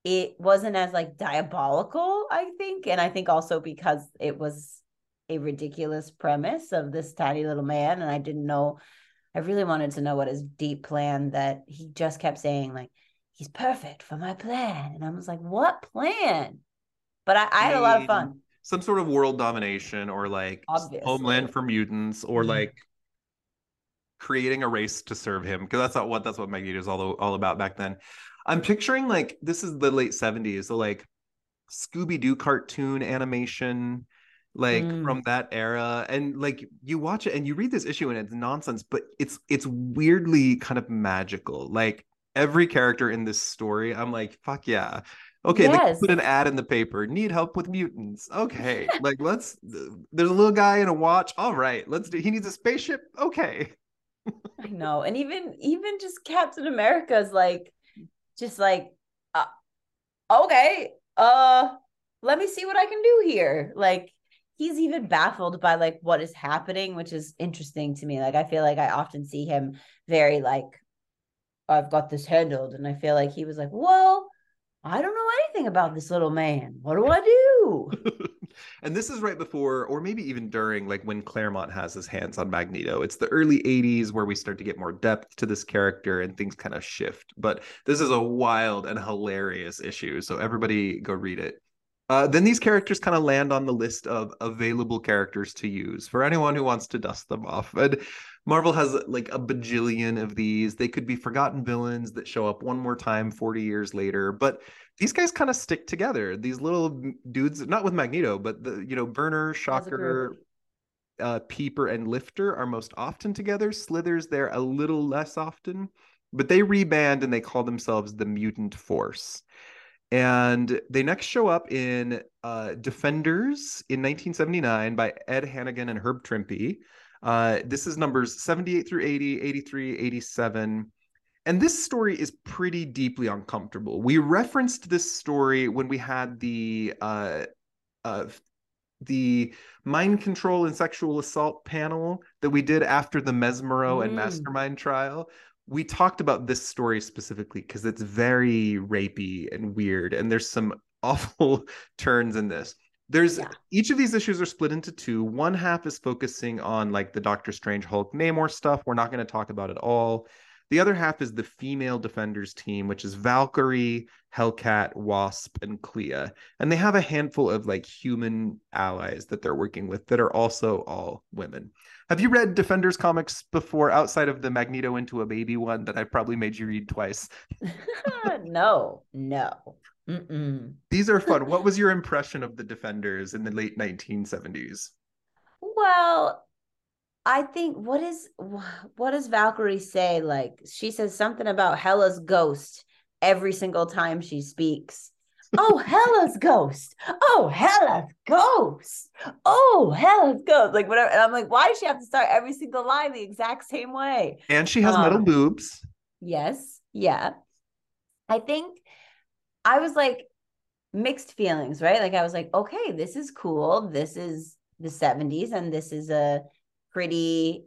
Speaker 1: it wasn't as like diabolical, I think. And I think also because it was a ridiculous premise of this tiny little man and i didn't know i really wanted to know what his deep plan that he just kept saying like he's perfect for my plan and i was like what plan but i, I had a lot of fun
Speaker 2: some sort of world domination or like Obviously. homeland for mutants or mm-hmm. like creating a race to serve him because that's not what that's what Magneto is all, all about back then i'm picturing like this is the late 70s so like scooby-doo cartoon animation like mm. from that era and like you watch it and you read this issue and it's nonsense but it's it's weirdly kind of magical like every character in this story i'm like fuck yeah okay yes. they put an ad in the paper need help with mutants okay like let's there's a little guy in a watch all right let's do he needs a spaceship okay
Speaker 1: i know and even even just captain america's like just like uh, okay uh let me see what i can do here like he's even baffled by like what is happening, which is interesting to me. Like I feel like I often see him very like I've got this handled. And I feel like he was like, Well, I don't know anything about this little man. What do I do? *laughs*
Speaker 2: and this is right before, or maybe even during, like when Claremont has his hands on Magneto. It's the early 80s where we start to get more depth to this character and things kind of shift. But this is a wild and hilarious issue. So everybody go read it. Uh, then these characters kind of land on the list of available characters to use for anyone who wants to dust them off. And Marvel has like a bajillion of these. They could be forgotten villains that show up one more time 40 years later, but these guys kind of stick together. These little dudes, not with Magneto, but the you know Burner, Shocker, uh, Peeper, and Lifter are most often together. Slithers there a little less often, but they reband and they call themselves the Mutant Force. And they next show up in uh, Defenders in 1979 by Ed Hannigan and Herb Trimpe. Uh, this is numbers 78 through 80, 83, 87. And this story is pretty deeply uncomfortable. We referenced this story when we had the uh, uh, the mind control and sexual assault panel that we did after the Mesmero mm. and Mastermind trial. We talked about this story specifically because it's very rapey and weird, and there's some *laughs* awful turns in this there's yeah. each of these issues are split into two. One half is focusing on like the Doctor Strange Hulk Namor stuff. We're not going to talk about it all. The other half is the female defenders team, which is Valkyrie, Hellcat, Wasp, and Clea. And they have a handful of like human allies that they're working with that are also all women. Have you read Defenders comics before outside of the Magneto into a baby one that I probably made you read twice? *laughs*
Speaker 1: no, no. Mm-mm.
Speaker 2: These are fun. what was your impression of the Defenders in the late 1970s?
Speaker 1: Well, I think what is what does Valkyrie say? Like she says something about Hela's ghost every single time she speaks. Oh, Hela's ghost. Oh, Hela's ghost. Oh, Hela's ghost. Like whatever. And I'm like, why does she have to start every single line the exact same way?
Speaker 2: And she has um, metal boobs.
Speaker 1: Yes. Yeah. I think I was like mixed feelings, right? Like I was like, okay, this is cool. This is the 70s and this is a pretty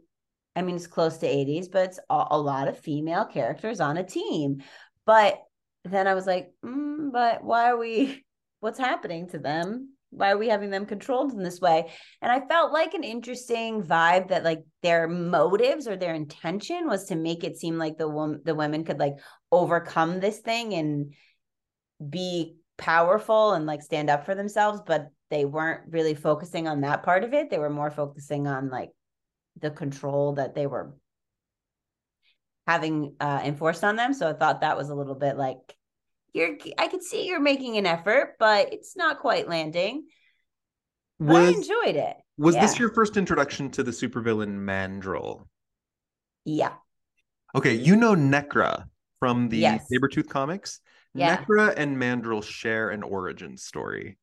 Speaker 1: I mean, it's close to 80s, but it's a, a lot of female characters on a team. But then I was like, mm, but why are we, *laughs* what's happening to them? Why are we having them controlled in this way? And I felt like an interesting vibe that like their motives or their intention was to make it seem like the woman, the women could like overcome this thing and be powerful and like stand up for themselves, but they weren't really focusing on that part of it. They were more focusing on like the control that they were having uh, enforced on them. So I thought that was a little bit like you're. I could see you're making an effort, but it's not quite landing. Was, I enjoyed it.
Speaker 2: Was yeah. this your first introduction to the supervillain Mandrill?
Speaker 1: Yeah.
Speaker 2: Okay, you know Nekra from the yes. Sabretooth comics.
Speaker 1: Yeah.
Speaker 2: Nekra and Mandrill share an origin story.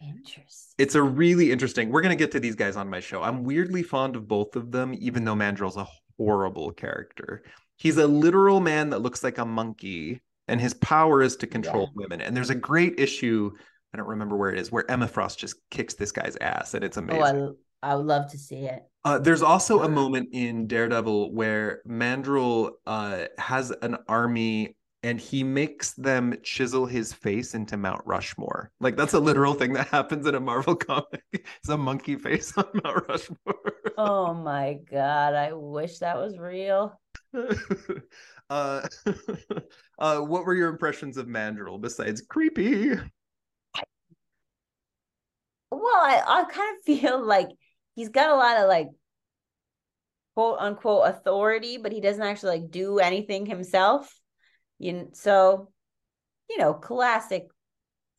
Speaker 1: Interesting.
Speaker 2: It's a really interesting. We're gonna get to these guys on my show. I'm weirdly fond of both of them, even though Mandrill's a horrible character. He's a literal man that looks like a monkey, and his power is to control yeah. women. And there's a great issue. I don't remember where it is, where Emma Frost just kicks this guy's ass, and it's amazing.
Speaker 1: Oh, I, I would love to see it.
Speaker 2: Uh, there's also a moment in Daredevil where Mandrill uh, has an army and he makes them chisel his face into Mount Rushmore. Like that's a literal thing that happens in a Marvel *laughs* comic. it's a monkey face on Mount Rushmore.
Speaker 1: oh my god, I wish that was real. *laughs*
Speaker 2: uh, *laughs* uh, what were your impressions of Mandrill besides creepy?
Speaker 1: Well, I, I kind of *laughs* feel like he's got a lot of like quote unquote authority, but he doesn't actually like do anything himself. You so, you know, classic,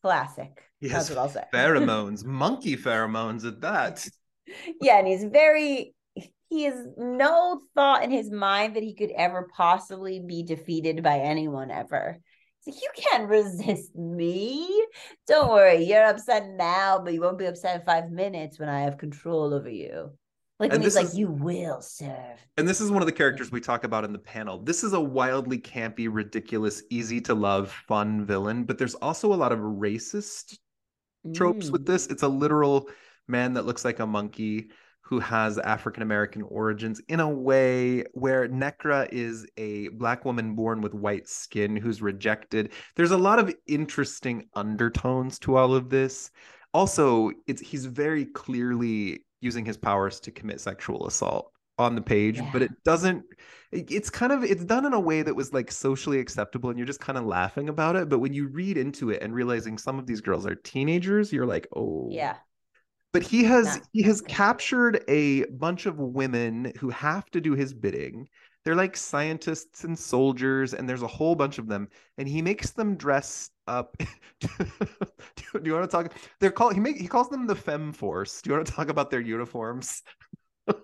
Speaker 1: classic.
Speaker 2: Yes, That's what I'll say. Pheromones, monkey pheromones at that.
Speaker 1: yeah, and he's very he has no thought in his mind that he could ever possibly be defeated by anyone ever. He's like, you can't resist me. Don't worry, you're upset now, but you won't be upset in five minutes when I have control over you. Like and he's like, is, you will serve.
Speaker 2: And this is one of the characters we talk about in the panel. This is a wildly campy, ridiculous, easy to love, fun villain, but there's also a lot of racist tropes mm. with this. It's a literal man that looks like a monkey who has African American origins in a way where Nekra is a black woman born with white skin who's rejected. There's a lot of interesting undertones to all of this. Also, it's he's very clearly using his powers to commit sexual assault on the page, yeah. but it doesn't it's kind of it's done in a way that was like socially acceptable and you're just kind of laughing about it, but when you read into it and realizing some of these girls are teenagers, you're like, "Oh."
Speaker 1: Yeah
Speaker 2: but he has he has captured a bunch of women who have to do his bidding. They're like scientists and soldiers and there's a whole bunch of them and he makes them dress up *laughs* do you want to talk they're called he make he calls them the fem force. Do you want to talk about their uniforms? *laughs*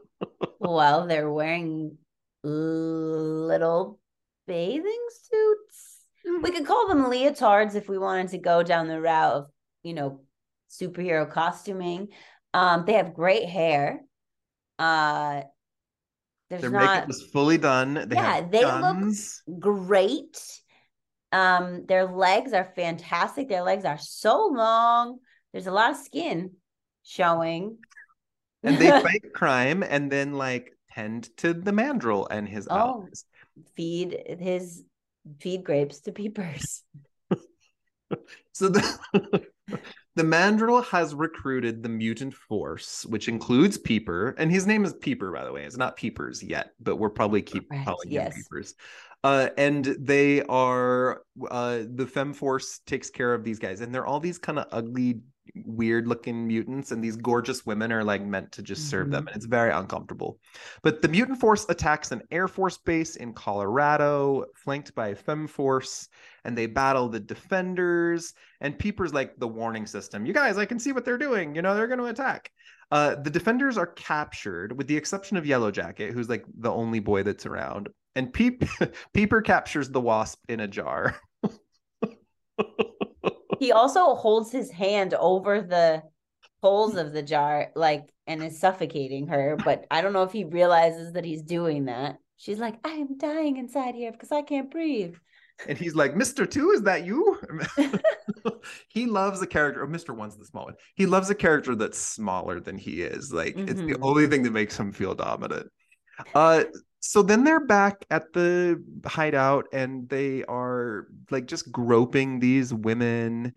Speaker 1: Well they're wearing little bathing suits. We mm. could call them leotards if we wanted to go down the route of you know superhero costuming. Um, they have great hair. Uh,
Speaker 2: there's Their not, makeup is fully done. They yeah, they guns.
Speaker 1: look great. Um, their legs are fantastic. Their legs are so long. There's a lot of skin showing.
Speaker 2: And they *laughs* fight crime and then like tend to the mandrill and his oh, allies.
Speaker 1: Feed his feed grapes to peepers. *laughs*
Speaker 2: so the *laughs* the Mandrill has recruited the mutant force, which includes Peeper, and his name is Peeper, by the way. It's not Peepers yet, but we'll probably keep Correct, calling yes. him Peepers. Uh, and they are uh, the Fem Force takes care of these guys, and they're all these kind of ugly weird looking mutants and these gorgeous women are like meant to just serve mm-hmm. them and it's very uncomfortable. But the mutant force attacks an air force base in colorado flanked by a fem force and they battle the defenders and peeper's like the warning system you guys i can see what they're doing you know they're going to attack. Uh, the defenders are captured with the exception of yellow jacket who's like the only boy that's around and Peep- *laughs* peeper captures the wasp in a jar *laughs*
Speaker 1: he also holds his hand over the holes of the jar, like, and is suffocating her. But I don't know if he realizes that he's doing that. She's like, I am dying inside here because I can't breathe.
Speaker 2: And he's like, Mr. Two, is that you? *laughs* he loves a character, or Mr. One's the small one. He loves a character that's smaller than he is. Like, mm-hmm. it's the mm-hmm. only thing that makes him feel dominant. Uh, so then they're back at the hideout and they are like just groping these women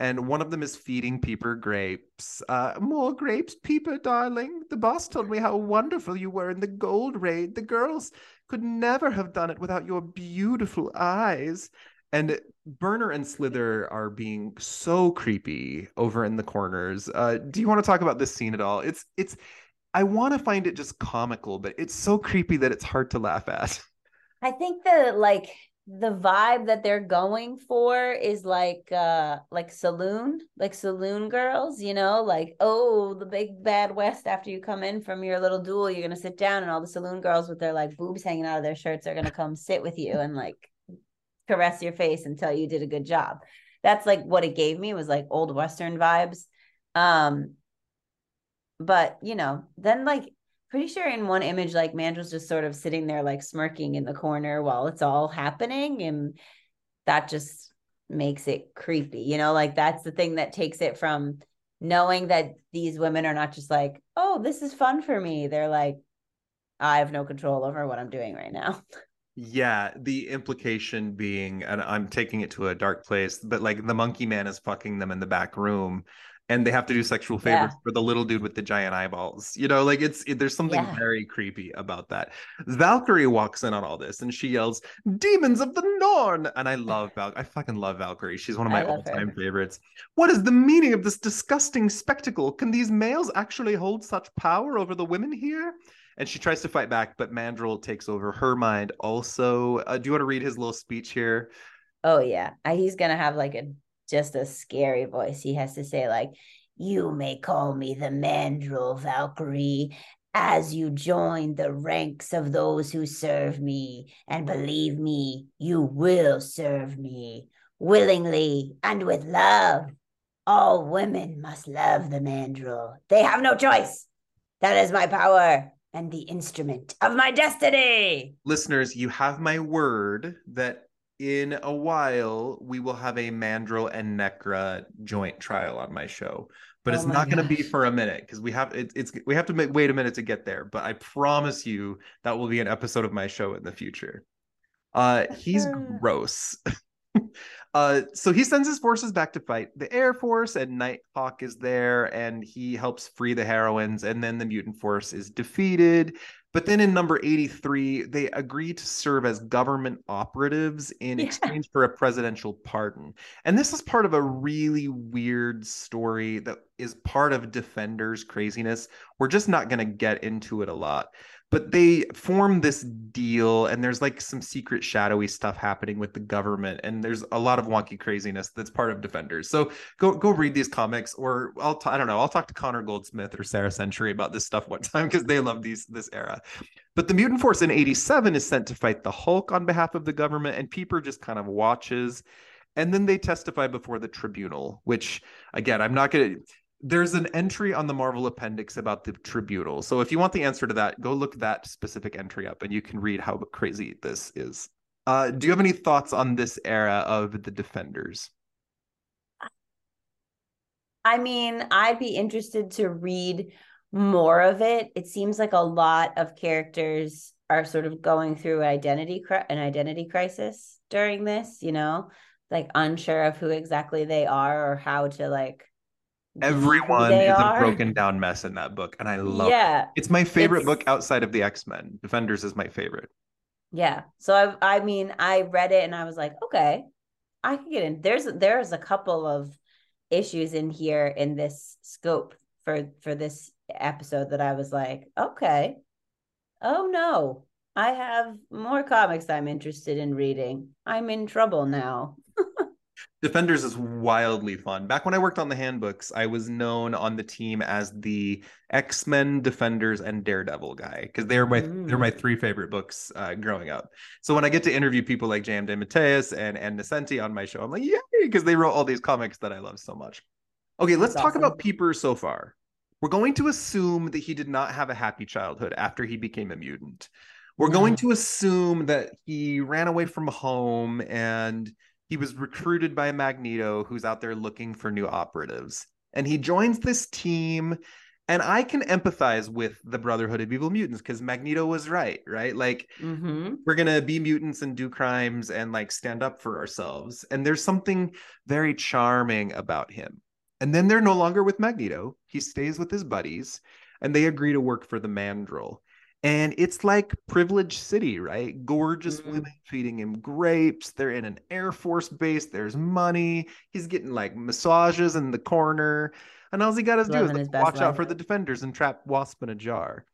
Speaker 2: and one of them is feeding Peeper grapes. Uh, more grapes, Peeper, darling. The boss told me how wonderful you were in the gold raid. The girls could never have done it without your beautiful eyes. And Burner and Slither are being so creepy over in the corners. Uh, do you want to talk about this scene at all? It's it's I want to find it just comical, but it's so creepy that it's hard to laugh at. *laughs*
Speaker 1: I think the like the vibe that they're going for is like uh like saloon like saloon girls you know like oh the big bad west after you come in from your little duel you're gonna sit down and all the saloon girls with their like boobs hanging out of their shirts are gonna come sit with you and like caress your face and tell you did a good job that's like what it gave me was like old western vibes um but you know, then like pretty sure in one image, like Mandrill's just sort of sitting there like smirking in the corner while it's all happening. And that just makes it creepy, you know, like that's the thing that takes it from knowing that these women are not just like, oh, this is fun for me. They're like, I have no control over what I'm doing right now.
Speaker 2: Yeah, the implication being, and I'm taking it to a dark place, but like the monkey man is fucking them in the back room and they have to do sexual favors yeah. for the little dude with the giant eyeballs. You know, like it's it, there's something yeah. very creepy about that. Valkyrie walks in on all this and she yells, "Demons of the Norn!" And I love Val. I fucking love Valkyrie. She's one of my all-time favorites. What is the meaning of this disgusting spectacle? Can these males actually hold such power over the women here? And she tries to fight back, but Mandrill takes over her mind. Also, uh, do you want to read his little speech here?
Speaker 1: Oh yeah, he's gonna have like a just a scary voice. He has to say, like, you may call me the Mandrill Valkyrie as you join the ranks of those who serve me. And believe me, you will serve me willingly and with love. All women must love the Mandrill. They have no choice. That is my power and the instrument of my destiny.
Speaker 2: Listeners, you have my word that in a while we will have a Mandrill and Nekra joint trial on my show. But
Speaker 1: Oh
Speaker 2: it's not going to be for a minute because we have it, it's we have to make, wait a minute to get there. But I promise you that will be an episode of my show in the future. Uh, he's gross. *laughs* uh, so he sends his forces back to fight the Air Force, and Nighthawk is there, and he helps free the heroines, and then the mutant force is defeated. But then in number 83, they agree to serve as government operatives in
Speaker 1: Yeah.
Speaker 2: exchange for a presidential pardon. And this is part of a really weird story that is part of Defender's craziness. We're just not going to get into it a lot. But they form this deal, and there's like some secret, shadowy stuff happening with the government, and there's a lot of wonky craziness that's part of Defenders. So go go read these comics, or I'll t- I don't know, I'll talk to Connor Goldsmith or Sara Century about this stuff one *laughs* time because they love these this era. But the mutant force in 87 is sent to fight the Hulk on behalf of the government, and Peeper just kind of watches. And then they testify before the tribunal, which again, I'm not gonna there's an entry on the Marvel appendix about the tribunal. So if you want the answer to that, go look that specific entry up and you can read how crazy this is. Uh, do you have any thoughts on this era of the Defenders?
Speaker 1: I mean, I'd be interested to read more of it. It seems like a lot of characters are sort of going through identity an identity crisis during this, you know, like unsure of who exactly they are or how to like
Speaker 2: Everyone
Speaker 1: they
Speaker 2: is
Speaker 1: are.
Speaker 2: a broken down mess in that book, and I love it.
Speaker 1: yeah,
Speaker 2: It's my favorite
Speaker 1: It's-
Speaker 2: book outside of the X Men. Defenders is my favorite.
Speaker 1: yeah. So I, I mean, I read it and I was like, okay, I can get in. There's there's a couple of issues in here in this scope for for this episode that I was like, okay, oh no, I have more comics I'm interested in reading. I'm in trouble now.
Speaker 2: Defenders is wildly fun. Back when I worked on the handbooks, I was known on the team as the X Men, Defenders, and Daredevil guy because they're my they're
Speaker 1: Mm.
Speaker 2: my three favorite books uh, growing up. So when I get to interview people like J.M. DeMatteis and and Nocenti on my show, I'm like, yay, because they wrote all these comics that I love so much. Okay, let's
Speaker 1: That's
Speaker 2: talk
Speaker 1: awesome.
Speaker 2: about Peeper so far. We're going to assume that he did not have a happy childhood after he became a mutant. We're going to assume that he ran away from home and he was recruited by Magneto, who's out there looking for new operatives. And he joins this team. And I can empathize with the Brotherhood of Evil Mutants because Magneto was right, right? Like,
Speaker 1: Mm-hmm.
Speaker 2: we're gonna be mutants and do crimes and like stand up for ourselves. And there's something very charming about him. And then they're no longer with Magneto. He stays with his buddies, and they agree to work for the Mandrill. And it's like privileged City, right? Gorgeous
Speaker 1: Mhm.
Speaker 2: women feeding him grapes. They're in an Air Force base. There's money. He's getting like massages in the corner. And all he got to do is like, watch out for the defenders and trap Wasp in a jar.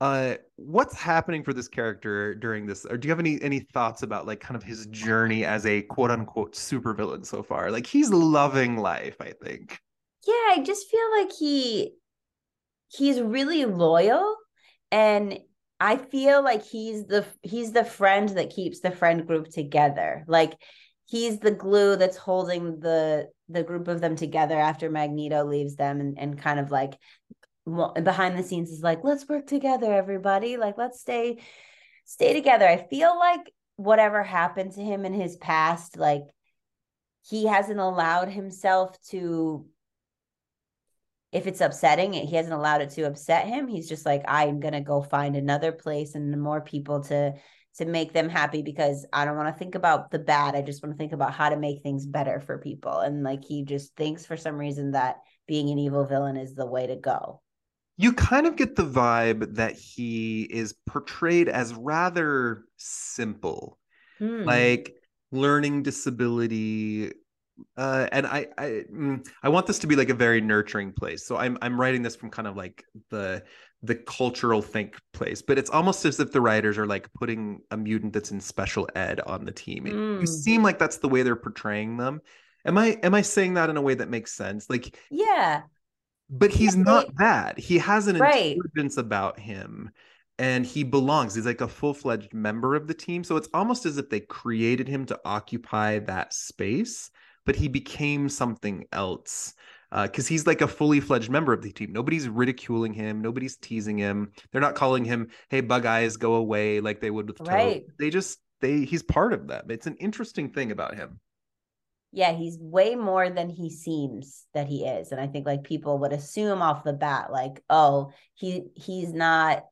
Speaker 2: Uh, what's happening for this character during this? Or do you have any any thoughts about like kind of his journey as a quote unquote supervillain so far? Like he's loving life, I think.
Speaker 1: Yeah, I just feel like he he's really loyal and I feel like he's the he's the friend that keeps the friend group together. Like he's the glue that's holding the the group of them together after Magneto leaves them and, and kind of like behind the scenes is like let's work together everybody like let's stay stay together. I feel like whatever happened to him in his past like he hasn't allowed himself to if it's upsetting he hasn't allowed it to upset him he's just like i'm gonna go find another place and more people to to make them happy because i don't want to think about the bad i just want to think about how to make things better for people and like he just thinks for some reason that being an evil villain is the way to go
Speaker 2: You kind of get the vibe that he is portrayed as rather simple,
Speaker 1: Hmm.
Speaker 2: like learning disability. Uh, and I, I, mm, I want this to be like a very nurturing place. So I'm, I'm writing this from kind of like the, the cultural think place, but it's almost as if the writers are like putting a mutant that's in special ed on the team. It- You
Speaker 1: Mm.
Speaker 2: seem like that's the way they're portraying them. Am I, am I saying that in a way that makes sense? Like
Speaker 1: yeah
Speaker 2: but he's
Speaker 1: Yeah,
Speaker 2: not that. He has an
Speaker 1: Right.
Speaker 2: intelligence about him and he belongs. He's like a full-fledged member of the team. So it's almost as if they created him to occupy that space, but he became something else. Uh, because he's like a fully fledged member of the team. Nobody's ridiculing him. Nobody's teasing him. They're not calling him, "Hey, Bug Eyes, go away," like they would with Toad.
Speaker 1: Right.
Speaker 2: They just they he's part of them. It's an interesting thing about him.
Speaker 1: Yeah, he's way more than he seems that he is. And I think like people would assume off the bat, like, oh, he he's not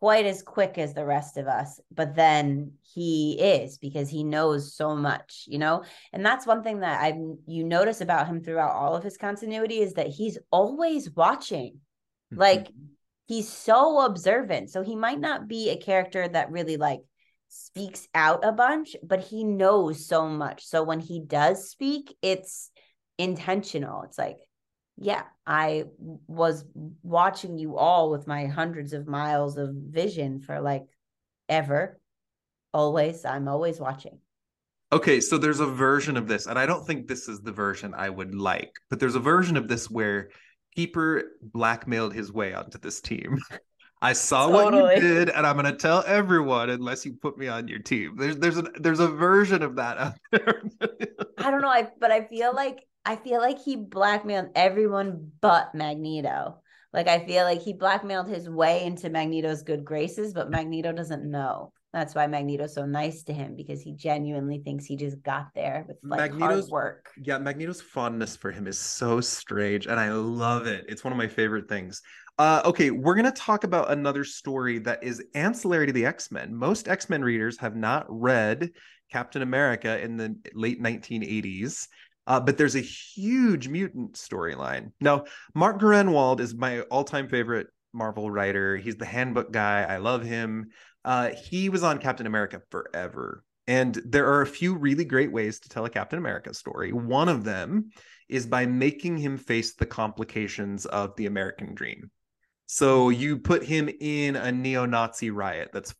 Speaker 1: quite as quick as the rest of us, but then he is because he knows so much, you know? And that's one thing that I you notice about him throughout all of his continuity is that he's always watching. Mm-hmm. Like he's so observant. So he might not be a character that really like speaks out a bunch, but he knows so much. So when he does speak, it's intentional. It's like yeah, I was watching you all with my hundreds of miles of vision for like ever. Always, I'm always watching.
Speaker 2: Okay, so there's a version of this, and I don't think this is the version I would like, but there's a version of this where Peeper blackmailed his way onto this team. *laughs* I saw totally. what you did, and I'm gonna tell everyone unless you put me on your team. There's there's a there's a version of that out there.
Speaker 1: I don't know, I but I feel like I feel like he blackmailed everyone but Magneto. Like I feel like he blackmailed his way into Magneto's good graces, but Magneto doesn't know. That's why Magneto's so nice to him because he genuinely thinks he just got there with like Magneto's hard work.
Speaker 2: Yeah, Magneto's fondness for him is so strange, and I love it. It's one of my favorite things. Uh, okay, we're gonna talk about another story that is ancillary to the X Men. Most X Men readers have not read Captain America in the late 1980s. Uh, but there's a huge mutant storyline. Now, Mark Gruenwald is my all-time favorite Marvel writer. He's the handbook guy. I love him. Uh, he was on Captain America forever. And there are a few really great ways to tell a Captain America story. One of them is by making him face the complications of the American dream. So you put him in a neo Nazi riot that's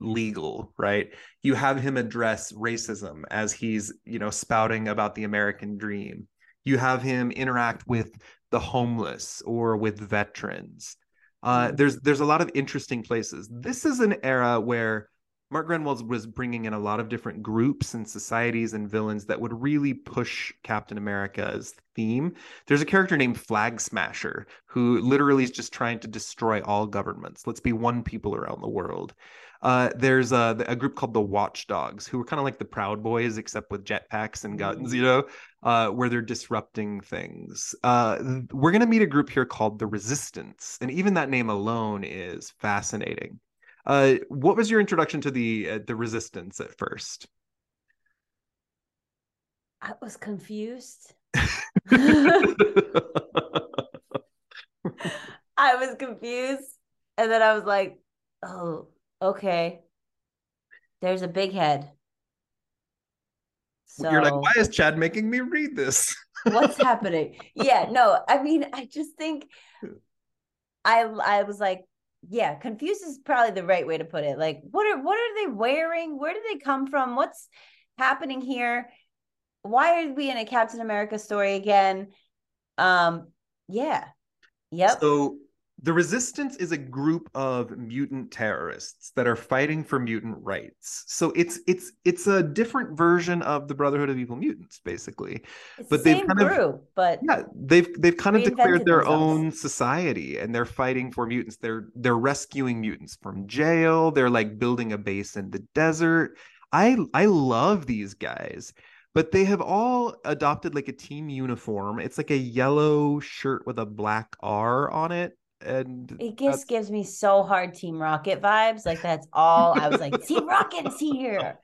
Speaker 2: legal, right? You have him address racism as he's, you know, spouting about the American dream. You have him interact with the homeless or with veterans. Uh, mm. there's there's a lot of interesting places. This is an era where Mark Gruenwald was bringing in a lot of different groups and societies and villains that would really push Captain America's theme. There's a character named Flag Smasher who literally is just trying to destroy all governments. Let's be one people around the world. Uh, there's a, a, group called the Watchdogs, who are kind of like the Proud Boys, except with jetpacks and guns, you know, uh, where they're disrupting things. Uh, we're going to meet a group here called the Resistants. And even that name alone is fascinating. Uh, what was your introduction to the uh, the Resistants at first?
Speaker 1: I was confused. *laughs* *laughs* I was confused. And then I was like, oh, okay, there's a big head.
Speaker 2: So you're like, why is Chad making me read this? *laughs*
Speaker 1: what's happening? Yeah, no, I mean, I just think I I was like, yeah, confused is probably the right way to put it. Like, what are what are they wearing? Where do they come from? What's happening here? Why are we in a Captain America story again? Um, yeah. Yep.
Speaker 2: So the Resistants is a group of mutant terrorists that are fighting for mutant rights. So it's it's it's a different version of the brotherhood of evil mutants basically.
Speaker 1: It's but the they've kind group, of but
Speaker 2: yeah they've they've kind of declared their themselves. own society and they're fighting for mutants. They're they're rescuing mutants from jail. They're like building a base in the desert. I i love these guys but they have all adopted like a team uniform. It's like a yellow shirt with a black R on it and
Speaker 1: it just gives me so hard Team Rocket vibes. Like that's all I was like, Team Rocket is here.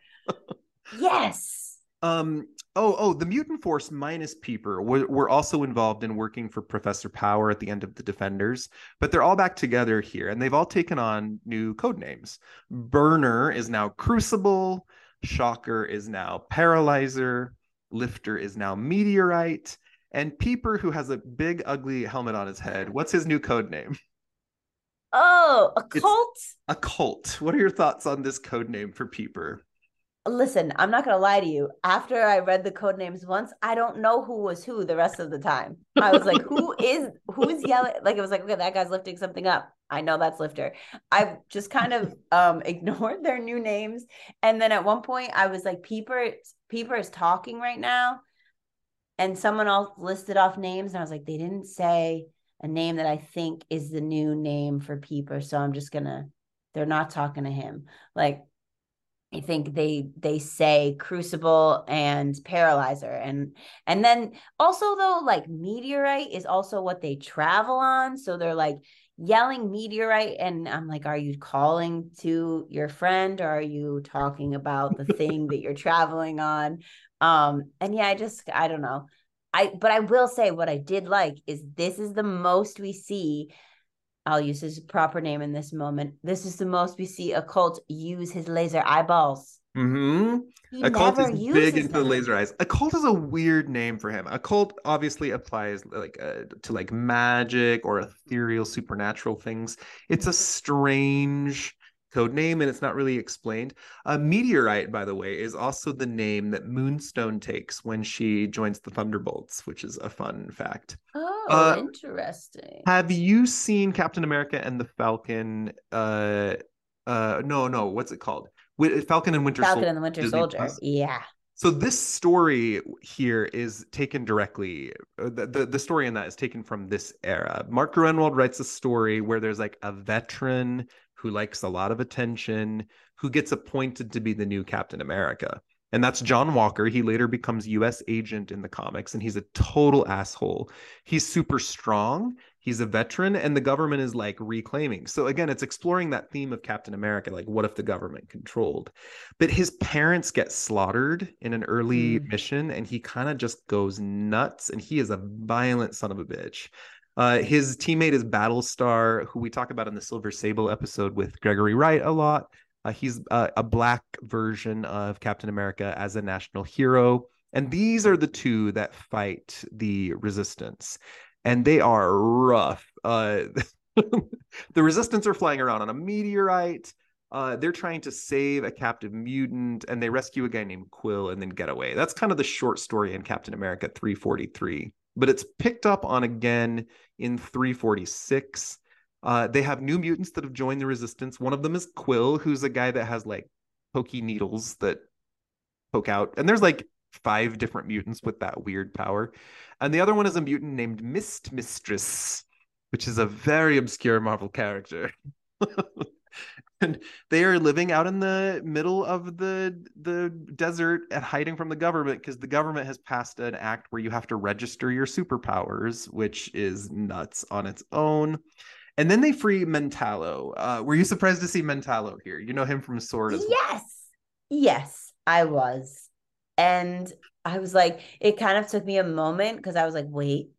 Speaker 1: Yes.
Speaker 2: Um. Oh. Oh. The mutant force minus Peeper were, were also involved in working for Professor Power at the end of the Defenders, but they're all back together here, and they've all taken on new code names. Burner is now Crucible. Shocker is now Paralyzer. Lifter is now Meteorite. And Peeper, who has a big, ugly helmet on his head, what's his new code name?
Speaker 1: Oh, Occult? It's
Speaker 2: Occult. What are your thoughts on this code name for Peeper?
Speaker 1: Listen, I'm not gonna lie to you. After I read the code names once, I don't know who was who the rest of the time. I was like, who *laughs* is who's yelling? Like it was like, okay, that guy's lifting something up. I know that's lifter. I've just kind of um *laughs* ignored their new names. And then at one point I was like, Peeper, Peeper is talking right now and someone else listed off names and I was like, they didn't say a name that I think is the new name for Peeper. So I'm just gonna, they're not talking to him. Like, I think they they say crucible and paralyzer and and then also though like meteorite is also what they travel on so they're like yelling meteorite and I'm like are you calling to your friend or are you talking about the thing that you're traveling on um and yeah I just I don't know I but I will say what I did like is this is the most we see I'll use his proper name in this moment. This is the most we see Occult use his laser eyeballs.
Speaker 2: Mm-hmm.
Speaker 1: He
Speaker 2: Occult
Speaker 1: never
Speaker 2: is big into the laser eyes. Occult is a weird name for him. Occult obviously applies like uh, to like magic or ethereal supernatural things. It's a strange code name and it's not really explained. A meteorite, by the way, is also the name that Moonstone takes when she joins the Thunderbolts, which is a fun fact.
Speaker 1: Oh,
Speaker 2: Uh,
Speaker 1: interesting.
Speaker 2: Have you seen Captain America and the Falcon? Uh, uh, no, no, what's it called? Falcon and Winter Soldier.
Speaker 1: Falcon and the Winter
Speaker 2: Disney
Speaker 1: Soldier.
Speaker 2: Plus.
Speaker 1: Yeah.
Speaker 2: So this story here is taken directly. uh, The, the the story in that is taken from this era. Mark Gruenwald writes a story where there's like a veteran who likes a lot of attention, who gets appointed to be the new Captain America. And that's John Walker. He later becomes US agent in the comics and he's a total asshole. He's super strong. He's a veteran and the government is like reclaiming. So again, it's exploring that theme of Captain America like what if the government controlled? But his parents get slaughtered in an early
Speaker 1: Mm.
Speaker 2: mission and he kind of just goes nuts and he is a violent son of a bitch. Uh, his teammate is Battlestar, who we talk about in the Silver Sable episode with Gregory Wright a lot. Uh, he's uh, a black version of Captain America as a national hero. And these are the two that fight the Resistants. And they are rough. Uh, *laughs* the Resistants are flying around on a meteorite. Uh, they're trying to save a captive mutant and they rescue a guy named Quill and then get away. That's kind of the short story in Captain America 343. But it's picked up on again in 346. Uh, they have new mutants that have joined the Resistants. One of them is Quill, who's a guy that has like pokey needles that poke out. And there's like five different mutants with that weird power. And the other one is a mutant named Mist Mistress, which is a very obscure Marvel character. *laughs* *laughs* and they are living out in the middle of the the desert and hiding from the government because the government has passed an act where you have to register your superpowers, which is nuts on its own. And then they free Mentalo. Uh, were you surprised to see Mentalo here? You know him from Sword as well.
Speaker 1: Yes. Yes, I was. And I was like, it kind of took me a moment because I was like, wait,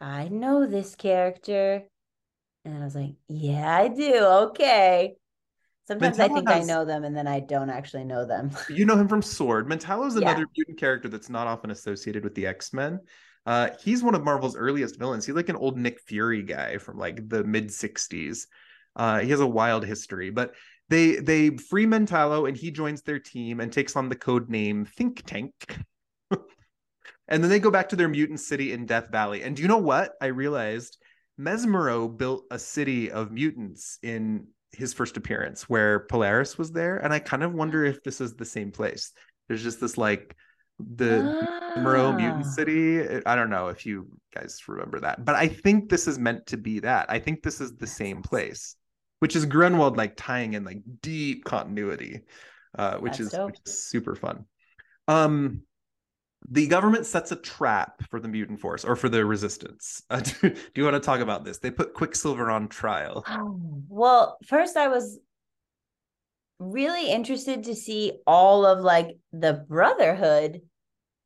Speaker 1: I know this character. And I was like, yeah, I do. Okay. Sometimes I think I know them and then I don't actually know them. *laughs*
Speaker 2: You know him from Sword. Mentalo is
Speaker 1: Yeah.
Speaker 2: another mutant character that's not often associated with the X Men. Uh, he's one of Marvel's earliest villains. He's like an old Nick Fury guy from like the mid '60s. Uh, he has a wild history, but they they free Mentalo and he joins their team and takes on the code name Think Tank. *laughs* and then they go back to their mutant city in Death Valley. And do you know what? I realized Mesmero built a city of mutants in his first appearance where Polaris was there. And I kind of wonder if this is the same place. There's just this like the Mesmero Mutant
Speaker 1: Ah.
Speaker 2: City. I don't know if you guys remember that, but I think this is meant to be that. I think this is the same place, which is Gruenwald like tying in like deep continuity, uh, which
Speaker 1: That's
Speaker 2: is
Speaker 1: dope.
Speaker 2: which is super fun. Um, the government sets a trap for the mutant force or for the resistance. *laughs* Uh, do, do you want to talk about this? They put Quicksilver on trial.
Speaker 1: Oh, well, first I was really interested to see all of like the brotherhood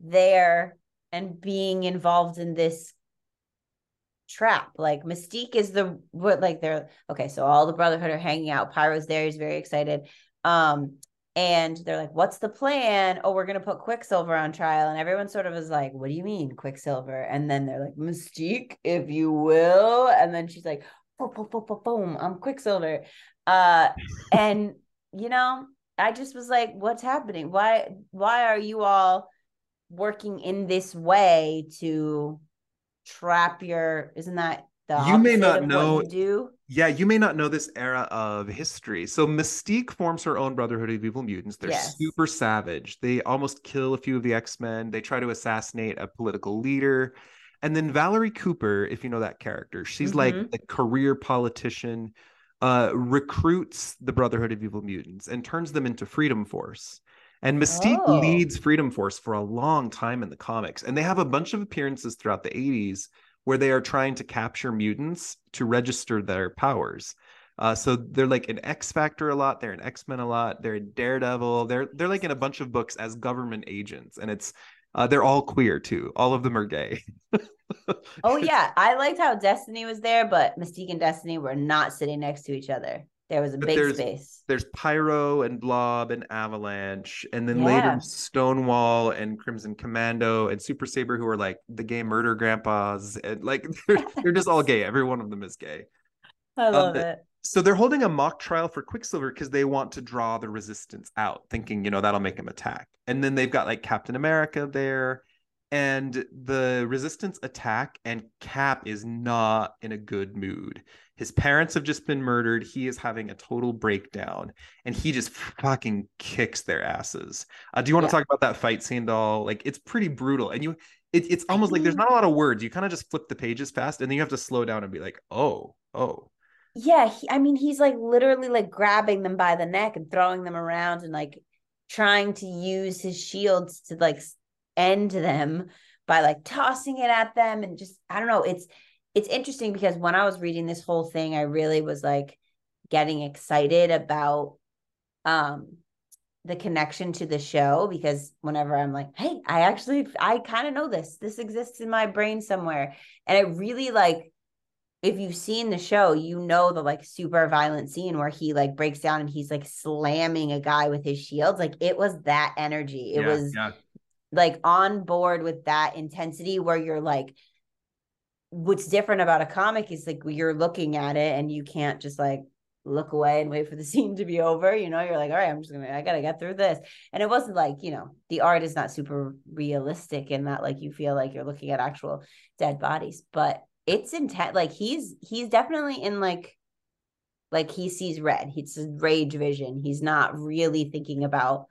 Speaker 1: there and being involved in this trap. Like Mystique is the what like they're okay, so all the brotherhood are hanging out. Pyro's there, he's very excited. Um and they're like, what's the plan? Oh, we're gonna put Quicksilver on trial. And everyone sort of is like, what do you mean, Quicksilver? And then they're like, Mystique, if you will. And then she's like, boom, boom, boom, boom, boom, I'm Quicksilver. Uh, *laughs* and you know, I just was like, what's happening? Why, why are you all working in this way to trap your? Isn't that the
Speaker 2: You may not know-
Speaker 1: do?
Speaker 2: Yeah, you may not know this era of history. So Mystique forms her own Brotherhood of Evil Mutants. They're
Speaker 1: Yes.
Speaker 2: super savage. They almost kill a few of the X-Men. They try to assassinate a political leader. And then Valerie Cooper, if you know that character, she's like
Speaker 1: Mhm.
Speaker 2: the career politician. uh, recruits the Brotherhood of Evil Mutants and turns them into Freedom Force. And Mystique
Speaker 1: Oh.
Speaker 2: leads Freedom Force for a long time in the comics. And they have a bunch of appearances throughout the 80s where they are trying to capture mutants to register their powers. Uh, so they're like an X Factor a lot. They're an X Men a lot. They're in Daredevil. They're they're like in a bunch of books as government agents, and it's uh, they're all queer too. All of them are gay.
Speaker 1: Oh *laughs* yeah, I liked how Destiny was there, but Mystique and Destiny were not sitting next to each other. There was a
Speaker 2: But
Speaker 1: big
Speaker 2: there's-
Speaker 1: space.
Speaker 2: There's Pyro and Blob and Avalanche, and then
Speaker 1: Yeah.
Speaker 2: later Stonewall and Crimson Commando and Super Sabre, who are like the gay murder grandpas, and like *laughs* they're, they're just all gay. *laughs* Every one of them is gay.
Speaker 1: I love
Speaker 2: uh,
Speaker 1: it.
Speaker 2: so they're holding a mock trial for Quicksilver because they want to draw the Resistants out, thinking, you know, that'll make him attack. And then they've got like Captain America there, and the Resistants attack, and Cap is not in a good mood. His parents have just been murdered. He is having a total breakdown, and he just fucking kicks their asses. Uh, do you want to talk about that fight scene, doll? Like, it's pretty brutal, and you. It, it's almost like there's not a lot of words. You kind of just flip the pages fast, and then you have to slow down and be like, "Oh, oh."
Speaker 1: Yeah, he, I mean, he's like literally like grabbing them by the neck and throwing them around and like trying to use his shields to like end them by like tossing it at them and just I don't know. It's it's interesting because when I was reading this whole thing, I really was like getting excited about um the connection to the show because whenever I'm like, hey, I actually I kind of know this. This exists in my brain somewhere. And it really like if you've seen the show, you know the like super violent scene where he like breaks down and he's like slamming a guy with his shields. Like it was that energy. It
Speaker 2: Yeah,
Speaker 1: was
Speaker 2: yeah.
Speaker 1: Like on board with that intensity where you're like, what's different about a comic is like you're looking at it and you can't just like look away and wait for the *laughs* scene to be over. You know, you're like, all right, I'm just gonna, I gotta get through this. And it wasn't like, you know, the art is not super realistic in that like you feel like you're looking at actual dead bodies, but it's intense. Like he's he's definitely in like like he sees red. He's rage vision. He's not really thinking about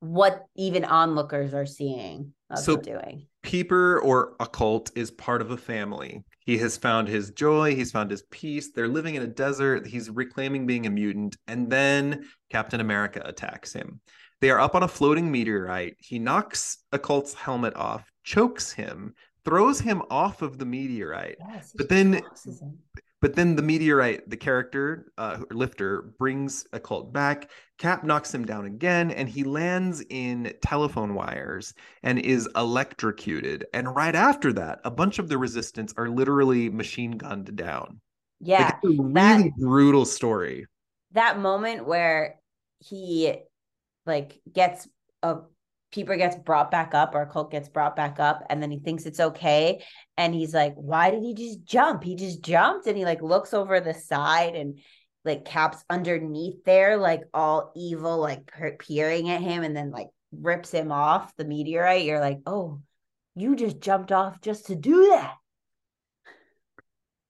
Speaker 1: what even onlookers are seeing
Speaker 2: So-
Speaker 1: doing.
Speaker 2: Peeper or occult is part of a family. He has found his joy, he's found his peace. They're living in a desert. He's reclaiming being a mutant. And then Captain America attacks him. They are up on a floating meteorite. He knocks occult's helmet off, chokes him, throws him off of the meteorite.
Speaker 1: Yes,
Speaker 2: But then-. But then the meteorite, the character, uh, Lifter, brings Occult back. Cap knocks him down again, and he lands in telephone wires and is electrocuted. And right after that, a bunch of the resistance are literally machine gunned down. Like,
Speaker 1: Yeah,
Speaker 2: a really
Speaker 1: that-
Speaker 2: brutal story.
Speaker 1: that moment where he like gets a Peeper gets brought back up or Colt gets brought back up and then he thinks it's okay and he's like why did he just jump? He just jumped and he like looks over the side and like caps underneath there like all evil like peering at him and then like rips him off the meteorite. You're like oh you just jumped off just to do that.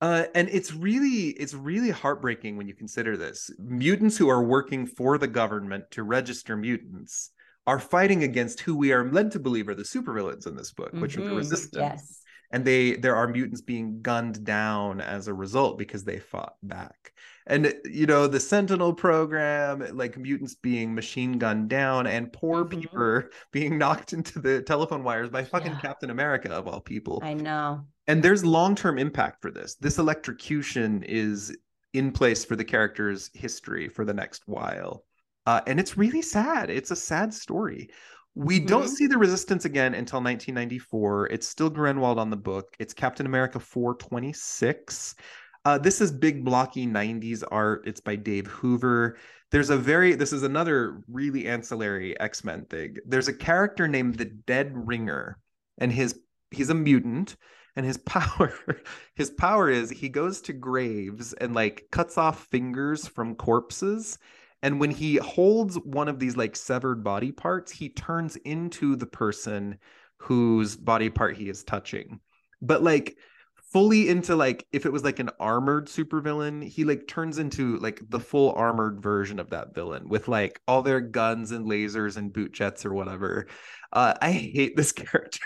Speaker 2: Uh, and it's really it's really heartbreaking when you consider this. Mutants who are working for the government to register mutants are fighting against who we are led to believe are the supervillains in this book, which are the
Speaker 1: Mhm,
Speaker 2: Resistants.
Speaker 1: yes
Speaker 2: And they there are mutants being gunned down as a result because they fought back. And you know, the Sentinel program, like mutants being machine gunned down, and poor
Speaker 1: Mhm.
Speaker 2: Peeper *laughs* being knocked into the telephone wires by fucking
Speaker 1: Yeah.
Speaker 2: Captain America of all people
Speaker 1: i know
Speaker 2: and there's long-term impact for this this electrocution is in place for the character's history for the next while uh, and it's really sad. It's a sad story. We don't
Speaker 1: Mhm.
Speaker 2: see the Resistants again until 1994 it's still Gruenwald on the book. It's captain america 426 uh, this is big blocky 90s art. It's by dave hoover. There's a very this is another really ancillary x-men thing. There's a character named the dead ringer and his he's a mutant and his *laughs* power his power is he goes to graves and like cuts off fingers from corpses and when he holds one of these like severed body parts he turns into the person whose body part he is touching but like fully into like if it was like an armored supervillain he like turns into like the full armored version of that villain with like all their guns and lasers and boot jets or whatever uh, i hate this *laughs* character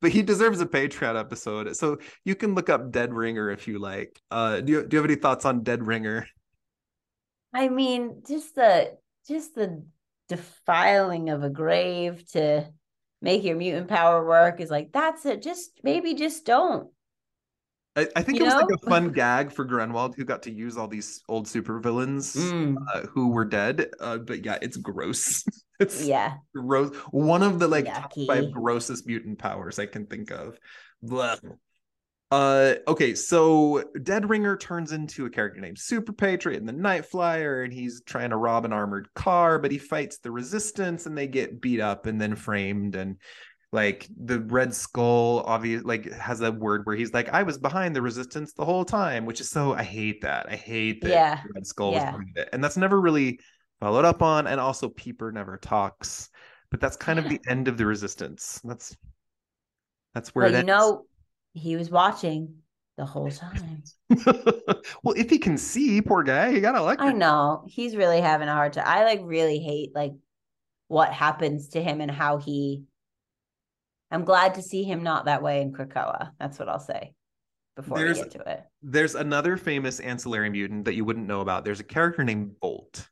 Speaker 2: but he deserves a Patreon episode. So you can look up Dead Ringer if you like. Uh, do you, do you have any thoughts on Dead Ringer?
Speaker 1: I mean, just the just the defiling of a grave to make your mutant power work is like that's it. Just maybe just don't.
Speaker 2: I, I think you it was know? like a fun *laughs* gag for Gruenwald, who got to use all these old supervillains mm. uh, who were dead. Uh, but yeah, it's gross. *laughs* it's
Speaker 1: yeah,
Speaker 2: gross. One of the like top five grossest mutant powers I can think of. Blah. Uh, okay, so Dead Ringer turns into a character named Super Patriot and the Night Flyer, and he's trying to rob an armored car, but he fights the Resistants and they get beat up and then framed. And like the Red Skull, obviously, like has a word where he's like, "I was behind the Resistants the whole time," which is so I hate that. I hate that
Speaker 1: yeah.
Speaker 2: Red Skull
Speaker 1: yeah. was
Speaker 2: behind it, and that's never really followed up on. And also, Peeper never talks, but that's kind of the end of the Resistants. That's that's where
Speaker 1: well, you know he was watching the whole time. *laughs*
Speaker 2: well, if he can see, poor guy, he got elected.
Speaker 1: I know he's really having a hard time. I like really hate like what happens to him and how he I'm glad to see him not that way in Krakoa. That's what I'll say before there's, we get to it.
Speaker 2: There's another famous ancillary mutant that you wouldn't know about. There's a character named Bolt.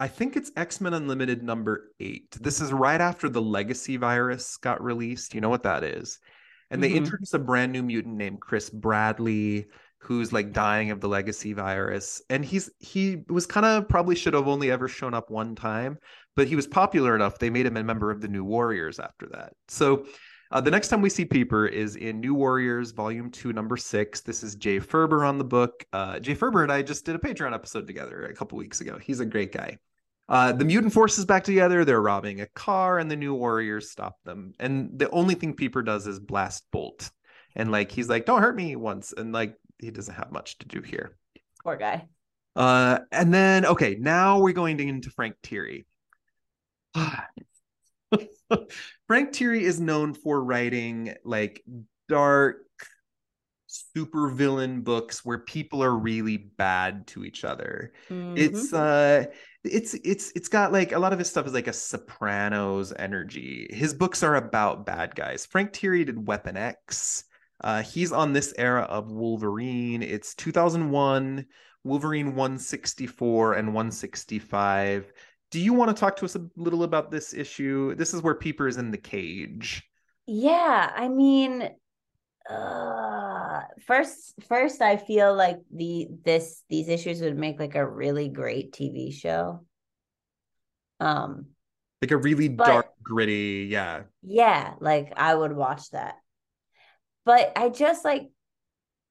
Speaker 2: I think it's X Men Unlimited number eight. This is right after the Legacy virus got released. You know what that is? And they mm-hmm. introduce a brand new mutant named Chris Bradley, who's like dying of the Legacy virus. And he's he was kind of probably should have only ever shown up one time, but he was popular enough. They made him a member of the New Warriors after that. So uh, the next time we see Peeper is in New Warriors, Volume 2, Number 6. This is Jay Faerber on the book. Uh, Jay Faerber and I just did a Patreon episode together a couple weeks ago. He's a great guy. Uh, the mutant forces back together. They're robbing a car, and the New Warriors stop them. And the only thing Peeper does is blast Bolt. And like, he's like, don't hurt me once. And like, he doesn't have much to do here.
Speaker 1: Poor guy.
Speaker 2: Uh, and then, okay, now we're going into Frank Tieri. *sighs* Frank Tieri is known for writing like dark super villain books where people are really bad to each other. Mm-hmm. It's uh it's it's it's got like a lot of his stuff is like a Sopranos energy. His books are about bad guys. Frank Tieri did Weapon X. Uh, he's on this era of Wolverine. It's 2001, Wolverine 164 and 165 do you want to talk to us a little about this issue? This is where Peeper is in the cage.
Speaker 1: Yeah, I mean, uh, first, first, I feel like the this these issues would make like a really great TV show. Um,
Speaker 2: like a really but, dark, gritty, yeah,
Speaker 1: yeah. Like I would watch that, but I just like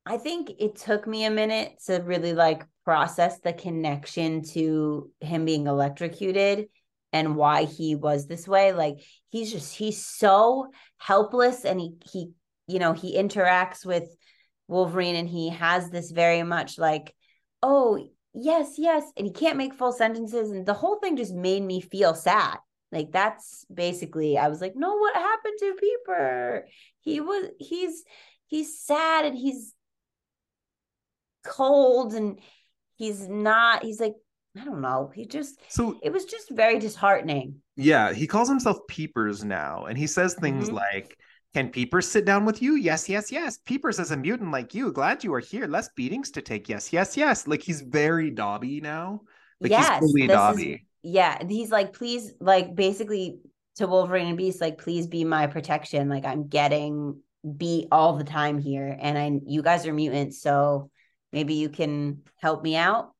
Speaker 1: I think it took me a minute to really like process the connection to him being electrocuted and why he was this way like he's just he's so helpless and he he you know he interacts with wolverine and he has this very much like oh yes yes and he can't make full sentences and the whole thing just made me feel sad like that's basically i was like no what happened to peeper he was he's he's sad and he's cold and he's not he's like I don't know. He just so it was just very disheartening.
Speaker 2: Yeah, he calls himself Peepers now, and he says things mm-hmm. like, "Can Peepers sit down with you? Yes, yes, yes. Peepers is a mutant like you. Glad you are here. Less beatings to take. Yes, yes, yes." Like he's very Dobby now. Like
Speaker 1: yes, he's fully Dobby. Is, yeah, he's like, please, like basically to Wolverine and Beast, like, please be my protection. Like I'm getting beat all the time here, and I you guys are mutants, so maybe you can help me out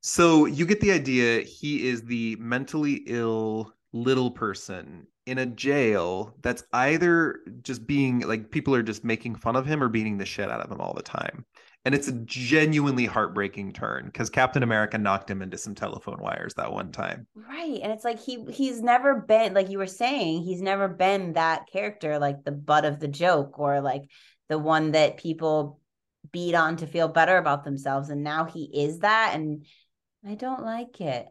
Speaker 2: so you get the idea he is the mentally ill little person in a jail that's either just being like people are just making fun of him or beating the shit out of him all the time. And it's a genuinely heartbreaking turn because captain america knocked him into some telephone wires that one time.
Speaker 1: Right and it's like he he's never been like you were saying he's never been that character like the butt of the joke or like the one that people beat on to feel better about themselves and now he is that and i don't like it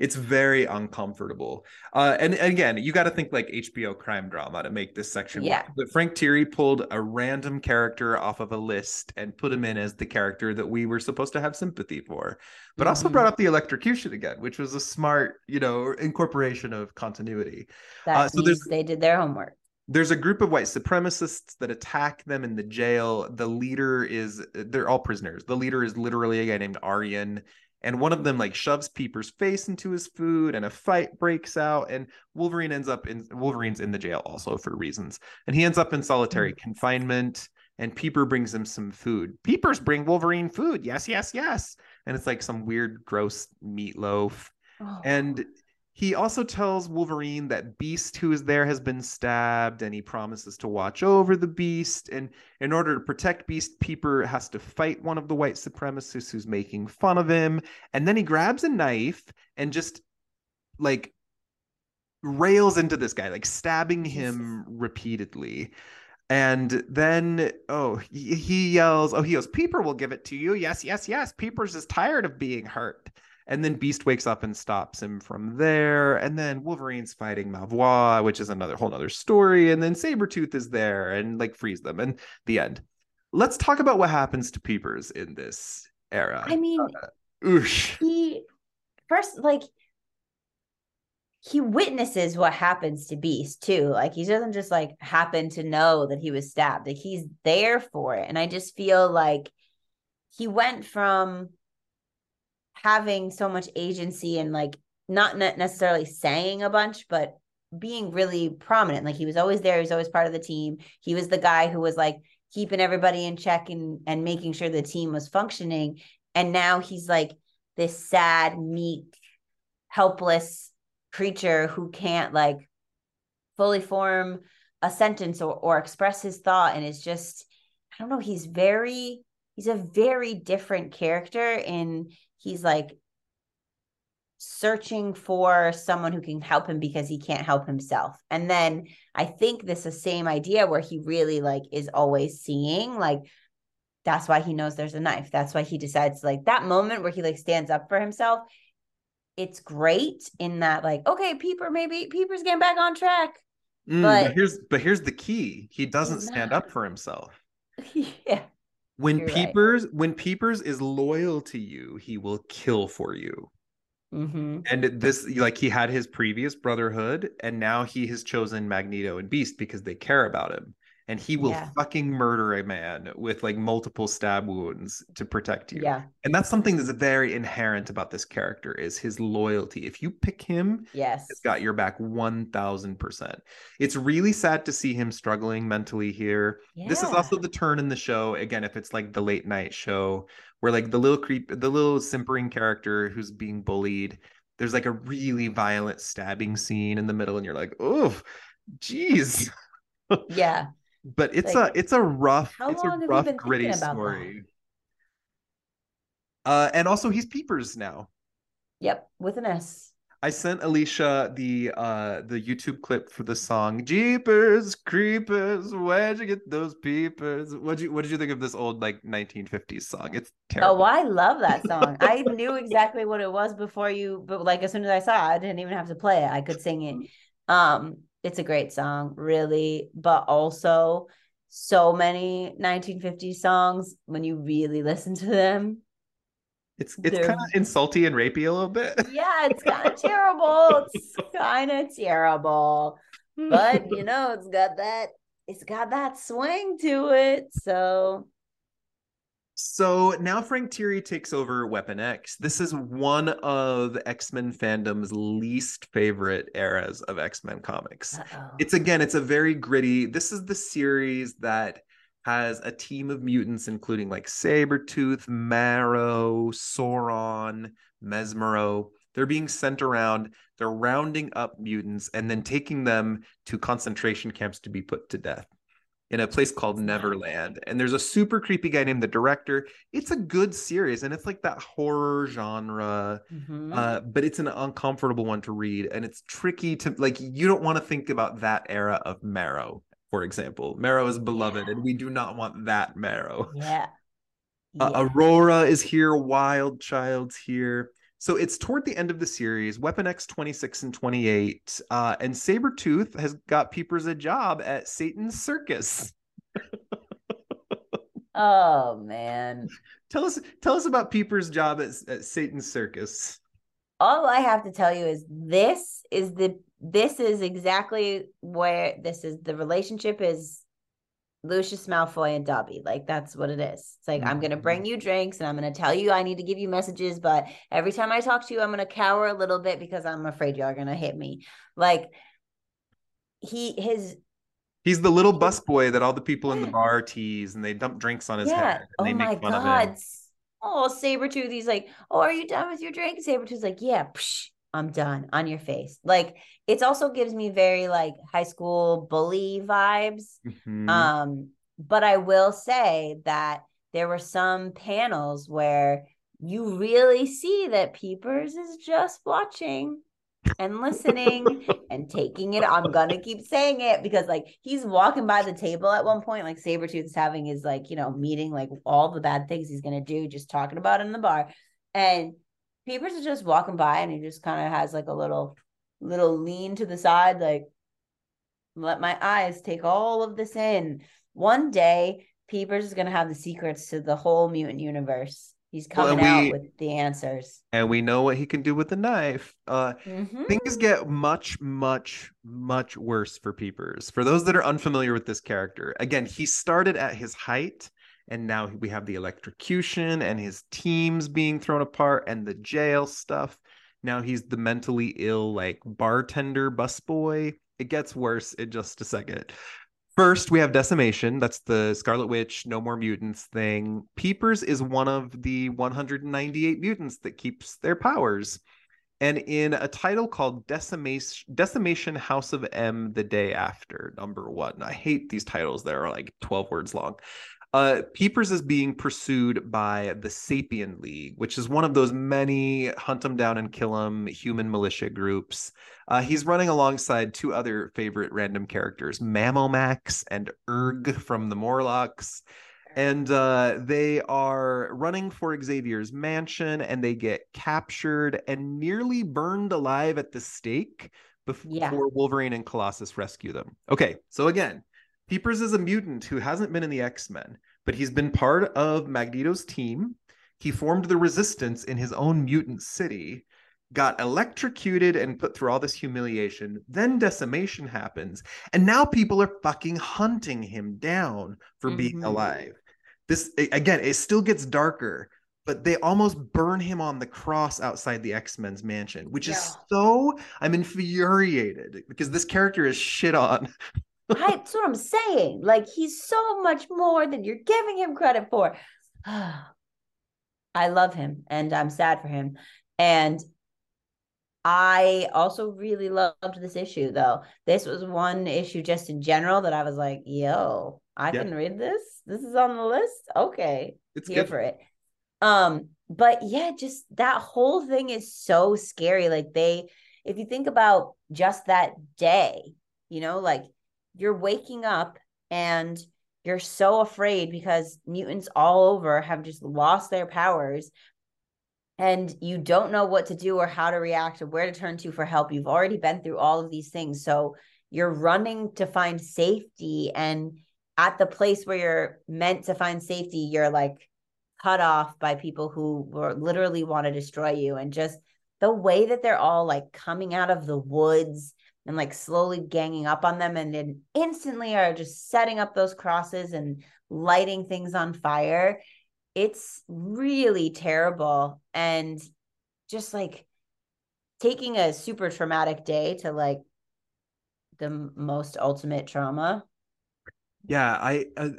Speaker 2: it's very uncomfortable uh, and, and, again you got to think like hbo crime drama to make this section
Speaker 1: yeah
Speaker 2: work. but frank Tieri pulled a random character off of a list and put him in as the character that we were supposed to have sympathy for but mm-hmm. also brought up the electrocution again which was a smart you know incorporation of continuity
Speaker 1: that uh, so they did their homework
Speaker 2: there's a group of white supremacists that attack them in the jail. The leader is they're all prisoners. The leader is literally a guy named Aryan. And one of them like shoves Peeper's face into his food, and a fight breaks out. And Wolverine ends up in Wolverine's in the jail also for reasons. And he ends up in solitary mm-hmm. confinement. And Peeper brings him some food. Peepers bring Wolverine food. Yes, yes, yes. And it's like some weird, gross meatloaf. Oh. And he also tells Wolverine that Beast, who is there, has been stabbed, and he promises to watch over the Beast. And in order to protect Beast, Peeper has to fight one of the white supremacists who's making fun of him. And then he grabs a knife and just like rails into this guy, like stabbing him repeatedly. And then, oh, he, yells, oh, he goes, Peeper will give it to you. Yes, yes, yes. Peeper's is tired of being hurt. And then Beast wakes up and stops him from there. And then Wolverine's fighting Malvois, which is another whole other story. And then Sabretooth is there and like frees them. And the end. Let's talk about what happens to Peepers in this era.
Speaker 1: I mean, uh, oosh. he first like he witnesses what happens to Beast too. Like he doesn't just like happen to know that he was stabbed. Like he's there for it. And I just feel like he went from having so much agency and like not necessarily saying a bunch, but being really prominent. Like he was always there. He was always part of the team. He was the guy who was like keeping everybody in check and, and making sure the team was functioning. And now he's like this sad, meek, helpless creature who can't like fully form a sentence or, or express his thought and is just, I don't know, he's very, he's a very different character in he's like searching for someone who can help him because he can't help himself. And then I think this is the same idea where he really like is always seeing like that's why he knows there's a knife. That's why he decides like that moment where he like stands up for himself. It's great in that like okay, Peeper maybe Peeper's getting back on track.
Speaker 2: Mm, but, but here's but here's the key. He doesn't stand up for himself. *laughs*
Speaker 1: yeah
Speaker 2: when You're peepers right. when peepers is loyal to you he will kill for you mm-hmm. and this like he had his previous brotherhood and now he has chosen magneto and beast because they care about him and he will yeah. fucking murder a man with like multiple stab wounds to protect you.
Speaker 1: Yeah.
Speaker 2: And that's something that's very inherent about this character is his loyalty. If you pick him,
Speaker 1: yes,
Speaker 2: it's got your back 1000%. It's really sad to see him struggling mentally here. Yeah. This is also the turn in the show again if it's like the late night show where like the little creep the little simpering character who's being bullied there's like a really violent stabbing scene in the middle and you're like, "Oh, jeez."
Speaker 1: yeah
Speaker 2: but it's like, a it's a rough it's a rough gritty story that? uh and also he's peepers now.
Speaker 1: Yep with an s.
Speaker 2: I sent alicia the uh the youtube clip for the song jeepers creepers where'd you get those peepers? What did you what did you think of this old like 1950s song? It's terrible.
Speaker 1: Oh i love that song. I *laughs* knew exactly what it was before you but like as soon as i saw it i didn't even have to play it. I could sing it. Um it's a great song, really, but also so many 1950s songs when you really listen to them.
Speaker 2: It's it's kind of insulty and rapey a little bit. *laughs*
Speaker 1: Yeah, it's kind of terrible. It's *laughs* kind of terrible. But you know, it's got that it's got that swing to it. So
Speaker 2: so now Frank Tieri takes over Weapon X. This is one of X Men fandom's least favorite eras of X Men comics. Uh-oh. It's again, it's a very gritty. This is the series that has a team of mutants, including like Sabretooth, Marrow, Sauron, Mesmero. They're being sent around, they're rounding up mutants and then taking them to concentration camps to be put to death in a place called Neverland. And there's a super creepy guy named the director. It's a good series and it's like that horror genre, mm-hmm. uh, but it's an uncomfortable one to read. And it's tricky to like, you don't want to think about that era of Marrow, for example. Marrow is beloved yeah. and we do not want that Marrow.
Speaker 1: Yeah.
Speaker 2: Uh, yeah. Aurora is here, Wild Child's here. So it's toward the end of the series, Weapon X 26 and 28, uh, and Sabretooth has got Peepers a job at Satan's Circus. *laughs*
Speaker 1: oh man.
Speaker 2: Tell us tell us about Peepers' job at, at Satan's Circus.
Speaker 1: All I have to tell you is this is the this is exactly where this is the relationship is Lucius Malfoy and Dobby. Like that's what it is. It's like mm-hmm. I'm gonna bring you drinks and I'm gonna tell you I need to give you messages, but every time I talk to you, I'm gonna cower a little bit because I'm afraid y'all are gonna hit me. Like he his
Speaker 2: He's the little busboy that all the people in the bar tease and they dump drinks on his yeah. head.
Speaker 1: oh my god. Oh, Sabretooth, he's like, Oh, are you done with your drink? Sabretooth's like, Yeah, psh, I'm done on your face. Like it also gives me very like high school bully vibes. Mm-hmm. Um, but I will say that there were some panels where you really see that Peepers is just watching and listening *laughs* and taking it. I'm gonna keep saying it because like he's walking by the table at one point, like Sabretooth is having his like, you know, meeting, like all the bad things he's gonna do, just talking about in the bar. And Peepers is just walking by and he just kind of has like a little little lean to the side, like let my eyes take all of this in. One day, Peepers is gonna have the secrets to the whole mutant universe. He's coming well, we, out with the answers.
Speaker 2: And we know what he can do with the knife. Uh, mm-hmm. Things get much, much, much worse for Peepers. For those that are unfamiliar with this character, again, he started at his height, and now we have the electrocution and his teams being thrown apart and the jail stuff. Now he's the mentally ill, like bartender busboy. It gets worse in just a second. First, we have Decimation. That's the Scarlet Witch, No More Mutants thing. Peepers is one of the 198 mutants that keeps their powers. And in a title called Decimation, Decimation House of M the Day After, number one. I hate these titles that are like 12 words long. Uh, Peepers is being pursued by the Sapien League, which is one of those many hunt them down and kill them human militia groups. Uh, he's running alongside two other favorite random characters, Mammomax and Erg from the Morlocks. And uh, they are running for Xavier's mansion and they get captured and nearly burned alive at the stake before yeah. Wolverine and Colossus rescue them. Okay, so again, Peepers is a mutant who hasn't been in the X Men, but he's been part of Magneto's team. He formed the resistance in his own mutant city, got electrocuted and put through all this humiliation. Then decimation happens, and now people are fucking hunting him down for mm-hmm. being alive. This again, it still gets darker, but they almost burn him on the cross outside the X-Men's mansion, which yeah. is so I'm infuriated because this character is shit on *laughs*
Speaker 1: I, that's what I'm saying. Like he's so much more than you're giving him credit for. *sighs* I love him and I'm sad for him. And I also really loved this issue though. This was one issue just in general that I was like, yo, I yeah. can read this. This is on the list. Okay. It's here good. for it. Um, but yeah, just that whole thing is so scary. Like they, if you think about just that day, you know, like you're waking up and you're so afraid because mutants all over have just lost their powers. And you don't know what to do or how to react or where to turn to for help. You've already been through all of these things. So you're running to find safety. And at the place where you're meant to find safety you're like cut off by people who were literally want to destroy you. And just the way that they're all like coming out of the woods and like slowly ganging up on them and then instantly are just setting up those crosses and lighting things on fire. It's really terrible and just like taking a super traumatic day to like the most ultimate trauma
Speaker 2: yeah i uh,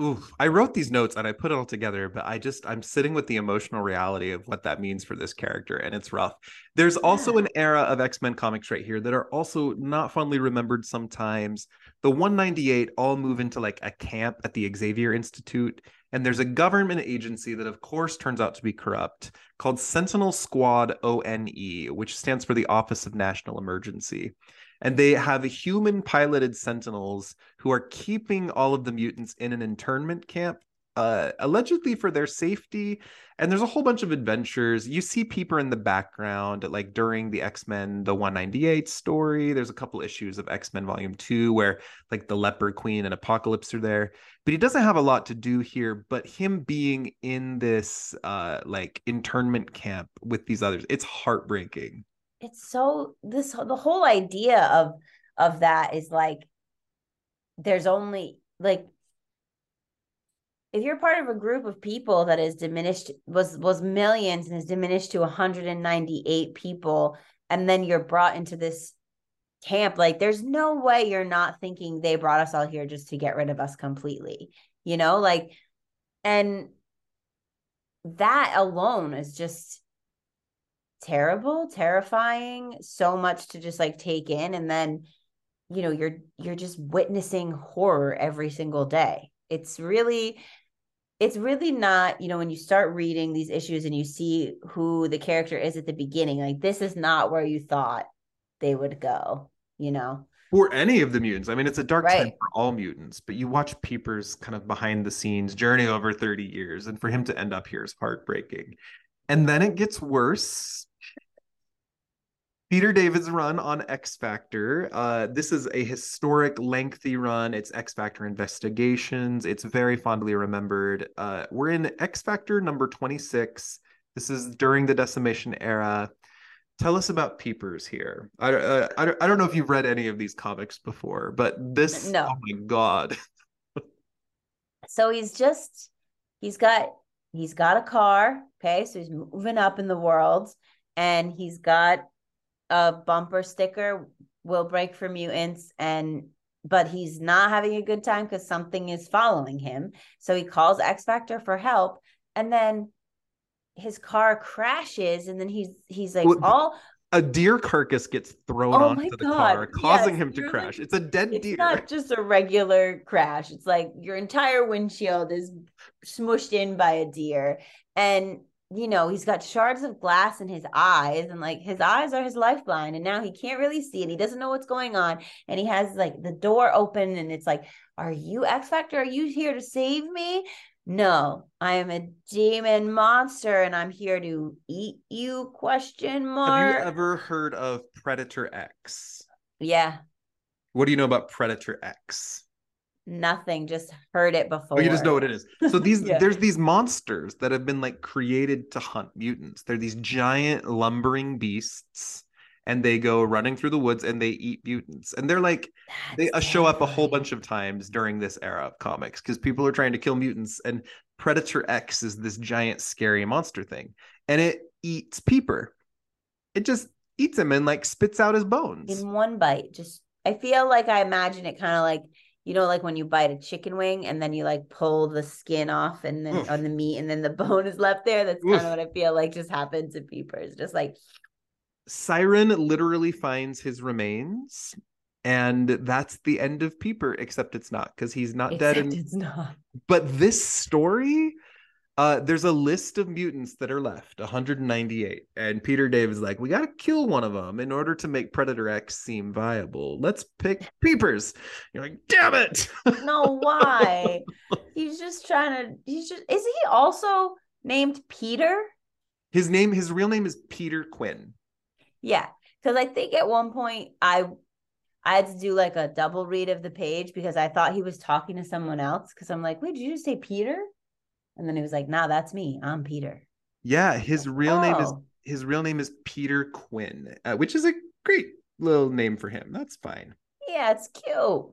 Speaker 2: ooh, i wrote these notes and i put it all together but i just i'm sitting with the emotional reality of what that means for this character and it's rough. There's also yeah. an era of x-men comics right here that are also not fondly remembered sometimes. The 198 all move into like a camp at the xavier institute and there's a government agency that of course turns out to be corrupt called sentinel squad one which stands for the office of national emergency and they have human piloted sentinels who are keeping all of the mutants in an internment camp uh, allegedly for their safety. And there's a whole bunch of adventures. You see Peeper in the background, like during the X Men, the 198 story. There's a couple issues of X Men Volume 2 where, like, the Leopard Queen and Apocalypse are there. But he doesn't have a lot to do here. But him being in this, uh, like, internment camp with these others, it's heartbreaking.
Speaker 1: It's so this the whole idea of of that is like there's only like if you're part of a group of people that is diminished was was millions and is diminished to 198 people and then you're brought into this camp like there's no way you're not thinking they brought us all here just to get rid of us completely you know like and that alone is just terrible terrifying so much to just like take in and then you know you're you're just witnessing horror every single day. It's really it's really not you know when you start reading these issues and you see who the character is at the beginning like this is not where you thought they would go you know?
Speaker 2: For any of the mutants. I mean it's a dark
Speaker 1: Right.
Speaker 2: time for all mutants but you watch peepers kind of behind the scenes journey over 30 years and for him to end up here is heartbreaking. And then it gets worse Peter David's run on X Factor. Uh, this is a historic, lengthy run. It's X Factor Investigations. It's very fondly remembered. Uh, we're in X Factor number 26. This is during the Decimation era. Tell us about Peepers here. I, uh, I, don't- I don't know if you've read any of these comics before, but this,
Speaker 1: No.
Speaker 2: oh my God.
Speaker 1: so he's just he's got he's got a car okay so he's moving up in the world and he's got a bumper sticker will break for mutants and but he's not having a good time because something is following him so he calls x factor for help and then his car crashes and then he's he's like
Speaker 2: Well,
Speaker 1: all
Speaker 2: A deer carcass gets thrown
Speaker 1: Oh
Speaker 2: onto the
Speaker 1: God,
Speaker 2: car, causing
Speaker 1: yes,
Speaker 2: him to crash.
Speaker 1: like-
Speaker 2: it's a dead
Speaker 1: it's
Speaker 2: deer.
Speaker 1: not just a regular crash. It's like your entire windshield is smushed in by a deer. And, you know, he's got shards of glass in his eyes, and like his eyes are his lifeline. And now he can't really see it. He doesn't know what's going on. And he has like the door open, and it's like, Are you X Factor? Are you here to save me? No, I am a demon monster and I'm here to eat you question mark.
Speaker 2: Have you ever heard of Predator X?
Speaker 1: yeah,
Speaker 2: What do you know about Predator X?
Speaker 1: Nothing. Just heard it before.
Speaker 2: Oh, you just know what it is. So these *laughs*
Speaker 1: Yeah.
Speaker 2: there's these monsters that have been like created to hunt mutants. They're these giant lumbering beasts and they go running through the woods and they eat mutants. And they're like they uh, show up a whole bunch of times during this era of comics because people are trying to kill mutants and Predator X is this giant scary monster thing and it eats Peeper. It just eats him and like spits out his bones.
Speaker 1: in one bite. Just I feel like I imagine it kind of like you know, like when you bite a chicken wing and then you like pull the skin off and then
Speaker 2: Oof.
Speaker 1: on the meat and then the *laughs* bone is left there. That's kind of what I feel like just happened to Peepers. Just like
Speaker 2: Siryn literally finds his remains, and that's the end of Peeper, except it's not because he's not dead.
Speaker 1: except
Speaker 2: And,
Speaker 1: it's not.
Speaker 2: but this story, uh, there's a list of mutants that are left 198. And Peter Dave is like, we got to kill one of them in order to make Predator X seem viable. Let's pick Peepers. You're like, damn it.
Speaker 1: No, why? he's just trying to he's just is he also named Peter?
Speaker 2: his name, his real name is Peter Quinn.
Speaker 1: Yeah, because I think at one point I I had to do like a double read of the page because I thought he was talking to someone else. Because I'm like, wait, did you just say Peter? And then he was like, nah, that's me. I'm Peter.
Speaker 2: Yeah, his real name is
Speaker 1: Oh,
Speaker 2: his real name is Peter Quinn, uh, which is a great little name for him. That's fine.
Speaker 1: yeah, it's cute.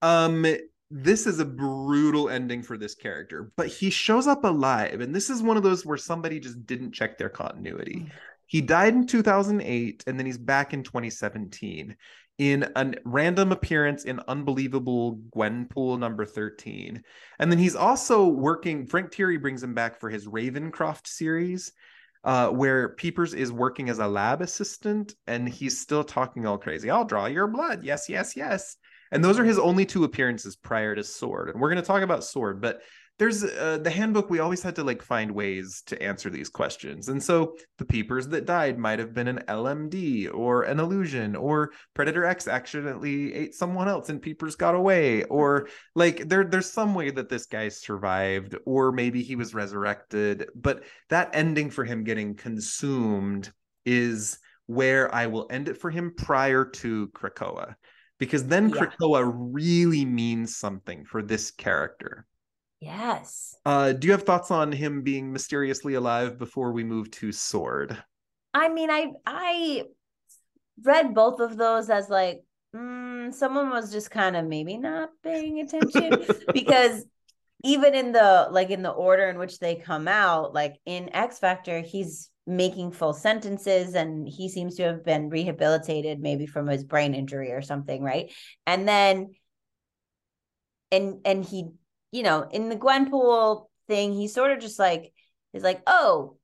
Speaker 2: Um, this is a brutal ending for this character, but he shows up alive, and this is one of those where somebody just didn't check their continuity. He died in 2008, and then he's back in 2017 in a random appearance in Unbelievable Gwenpool number 13. And then he's also working, Frank Tieri brings him back for his Ravencroft series, uh, where Peepers is working as a lab assistant, and he's still talking all crazy. I'll draw your blood. Yes, yes, yes. And those are his only two appearances prior to Sword. And we're going to talk about Sword, but there's uh, the handbook. We always had to like find ways to answer these questions. And so the peepers that died might have been an LMD or an illusion, or Predator X accidentally ate someone else and peepers got away, or like there, there's some way that this guy survived, or maybe he was resurrected. But that ending for him getting consumed is where I will end it for him prior to Krakoa because then
Speaker 1: Yeah.
Speaker 2: Krakoa really means something for this character.
Speaker 1: Yes.
Speaker 2: Uh, do you have thoughts on him being mysteriously alive before we move to Sword?
Speaker 1: I mean, I I read both of those as like mm, someone was just kind of maybe not paying attention *laughs* because even in the like in the order in which they come out, like in X Factor, he's making full sentences and he seems to have been rehabilitated maybe from his brain injury or something, right? And then and and he, you know, in the Gwenpool thing, he sort of just like is like, oh,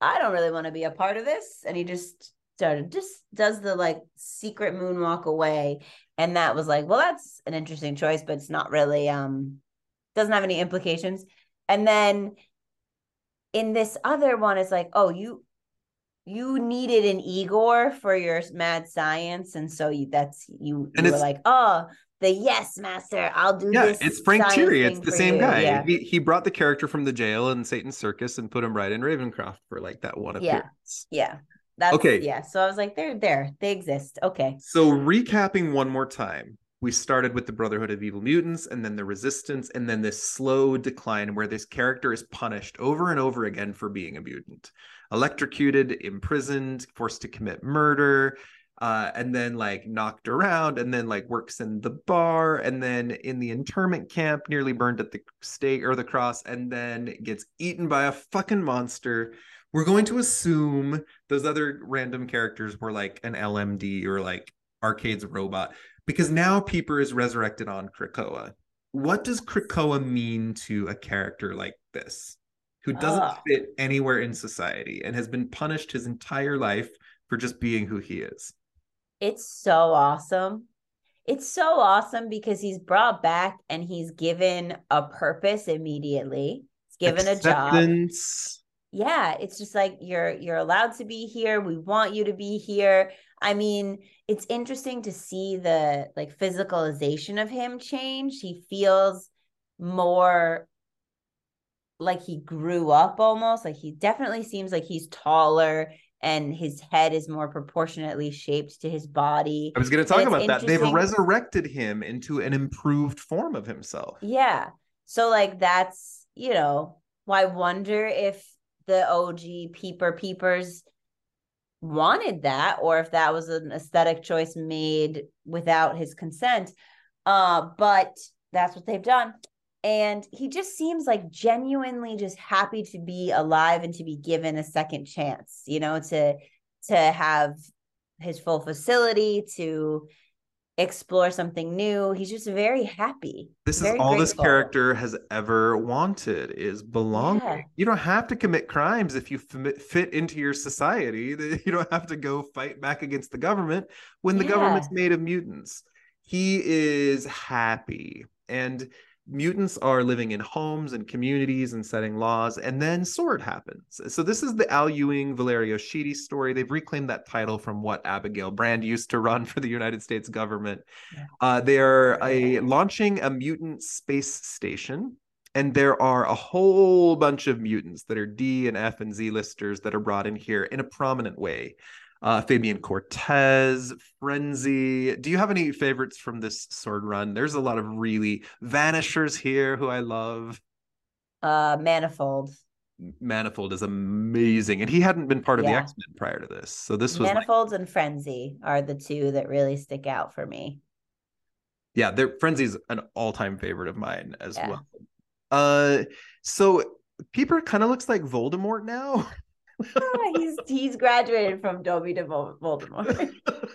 Speaker 1: I don't really want to be a part of this. And he just started just does the like secret moonwalk away. And that was like, well, that's an interesting choice, but it's not really um doesn't have any implications. And then in this other one, it's like, oh, you you needed an Igor for your mad science, and so you that's you, and you were like, oh, the yes master, I'll do yeah,
Speaker 2: it's Frank Tieri. It's the same you. guy. Yeah. He, he brought the character from the jail and Satan's Circus and put him right in Ravencroft for like that one
Speaker 1: appearance. Yeah. Yeah. That's okay. Yeah. So I was like, they're there. They exist. Okay.
Speaker 2: So recapping one more time, we started with the Brotherhood of Evil Mutants and then the Resistance, and then this slow decline where this character is punished over and over again for being a mutant. Electrocuted, imprisoned, forced to commit murder, uh, and then like knocked around, and then like works in the bar, and then in the internment camp, nearly burned at the stake or the cross, and then gets eaten by a fucking monster. We're going to assume those other random characters were like an LMD or like Arcade's robot because now Peeper is resurrected on Krakoa. What does Krakoa mean to a character like this, who doesn't oh. fit anywhere in society and has been punished his entire life for just being who he is?
Speaker 1: It's so awesome. It's so awesome because he's brought back and he's given a purpose immediately. He's given Acceptance. a job yeah it's just like you're you're allowed to be here we want you to be here i mean it's interesting to see the like physicalization of him change he feels more like he grew up almost like he definitely seems like he's taller and his head is more proportionately shaped to his body.
Speaker 2: I was going to talk about that. They've resurrected him into an improved form of himself.
Speaker 1: Yeah. So like that's, you know, I wonder if the OG peeper peepers wanted that or if that was an aesthetic choice made without his consent. Uh, but that's what they've done. And he just seems like genuinely just happy to be alive and to be given a second chance, you know, to to have his full facility, to explore something new. He's just very happy.
Speaker 2: This very is all grateful. this character has ever wanted is belonging. Yeah. You don't have to commit crimes if you fit into your society. *laughs* You don't have to go fight back against the government when the yeah. government's made of mutants. He is happy. And mutants are living in homes and communities and setting laws and then sword happens. So this is the al ewing valerio schiti story. They've reclaimed that title from what abigail brand used to run *laughs* for the united states government. Uh, they are a, launching a mutant space station and there are a whole bunch of mutants that are d and f and z listers that are brought in here in a prominent way uh, Fabian Cortez, Frenzy. Do you have any favorites from this sword run? There's a lot of really vanishers here who I love.
Speaker 1: Uh, Manifold.
Speaker 2: Manifold is amazing, and he hadn't been part of yeah. the X Men prior to this, so this was
Speaker 1: Manifolds like... and Frenzy are the two that really stick out for me.
Speaker 2: Yeah, their Frenzy's an all-time favorite of mine as yeah. well. Uh, so Peeper kind of looks like Voldemort now. *laughs*
Speaker 1: he's he's graduated from Dobby to Voldemort. *laughs*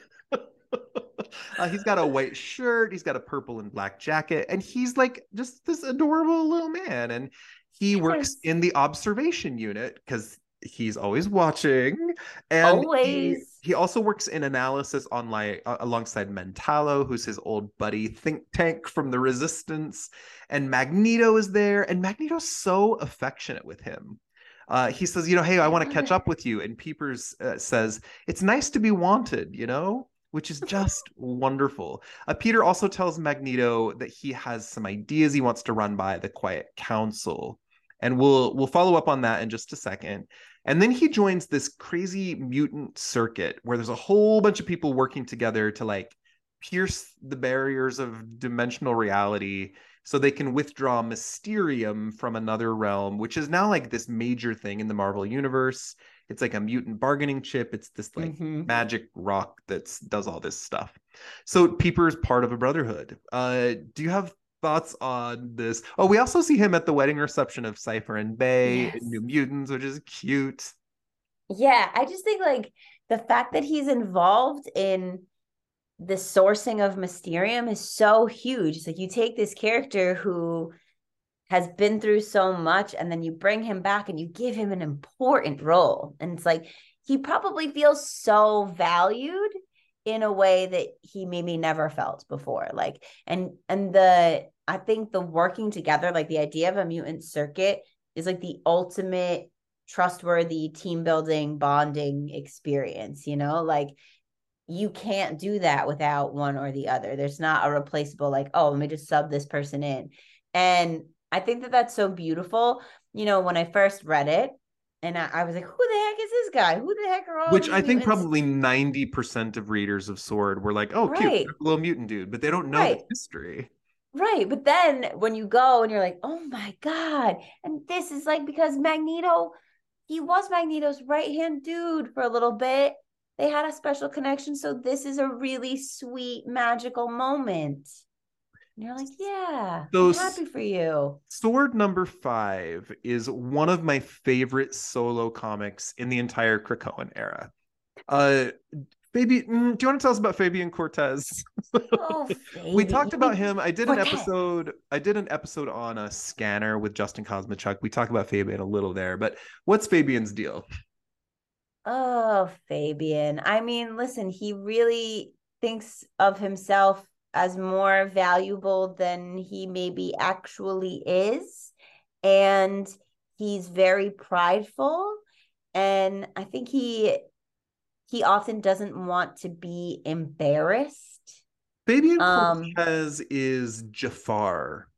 Speaker 2: Uh, he's got a white shirt, he's got a purple and black jacket, and he's like just this adorable little man. And he yes. works in the observation unit because he's always watching. And
Speaker 1: always.
Speaker 2: He, he also works in analysis on like uh, alongside Mentallo, who's his old buddy think tank from the Resistance. And Magneto is there, and Magneto's so affectionate with him uh, he says, you know, hey, I want to catch up with you. And Peepers uh, says, it's nice to be wanted, you know, which is just wonderful. Uh, Peter also tells Magneto that he has some ideas he wants to run by the Quiet Council. And we'll we'll follow up on that in just a second. And then he joins this crazy mutant circuit where there's a whole bunch of people working together to like pierce the barriers of dimensional reality so they can withdraw Mysterium from another realm, which is now like this major thing in the Marvel universe. It's like a mutant bargaining chip. It's this like
Speaker 1: Mhm.
Speaker 2: magic rock that does all this stuff. So Peeper is part of a brotherhood. Uh, do you have thoughts on this? Oh, we also see him at the wedding reception of Cypher and Bei
Speaker 1: Yes.
Speaker 2: in New Mutants, which is cute.
Speaker 1: Yeah, I just think like the fact that he's involved in the sourcing of Mysterium is so huge. It's like you take this character who has been through so much and then you bring him back and you give him an important role. And it's like he probably feels so valued in a way that he maybe never felt before. Like and and the I think the working together, like the idea of a mutant circuit is like the ultimate trustworthy team building bonding experience you know like you can't do that without one or the other there's not a replaceable like oh let me just sub this person in and i think that that's so beautiful you know when i first read it and i, I was like who the heck is this guy who the heck are all
Speaker 2: Which I think
Speaker 1: mutants?
Speaker 2: probably 90% of readers of Sword were like, oh, cute,
Speaker 1: Right.
Speaker 2: a little mutant dude, but they don't know
Speaker 1: Right.
Speaker 2: the history.
Speaker 1: Right. But then when you go and you're like, oh my God. And this is like because Magneto, he was Magneto's right hand dude for a little bit. They had a special connection. So this is a really sweet, magical moment. And you're like, yeah, I'm happy for you.
Speaker 2: Sword number five is one of my favorite solo comics in the entire Krakoan era. Uh, Fabian, mm, do you want to tell us about Fabian Cortez? *laughs*
Speaker 1: Oh,
Speaker 2: we talked about him. I did an episode. I did an episode on a scanner with Justin Kosmachuk. We talked about Fabian a little there, but what's Fabian's deal?
Speaker 1: Oh, Fabian. I mean, listen, he really thinks of himself as more valuable than he maybe actually is. And he's very prideful. And I think he he often doesn't want to be embarrassed.
Speaker 2: Fabian
Speaker 1: Um,
Speaker 2: Cortez is Jafar.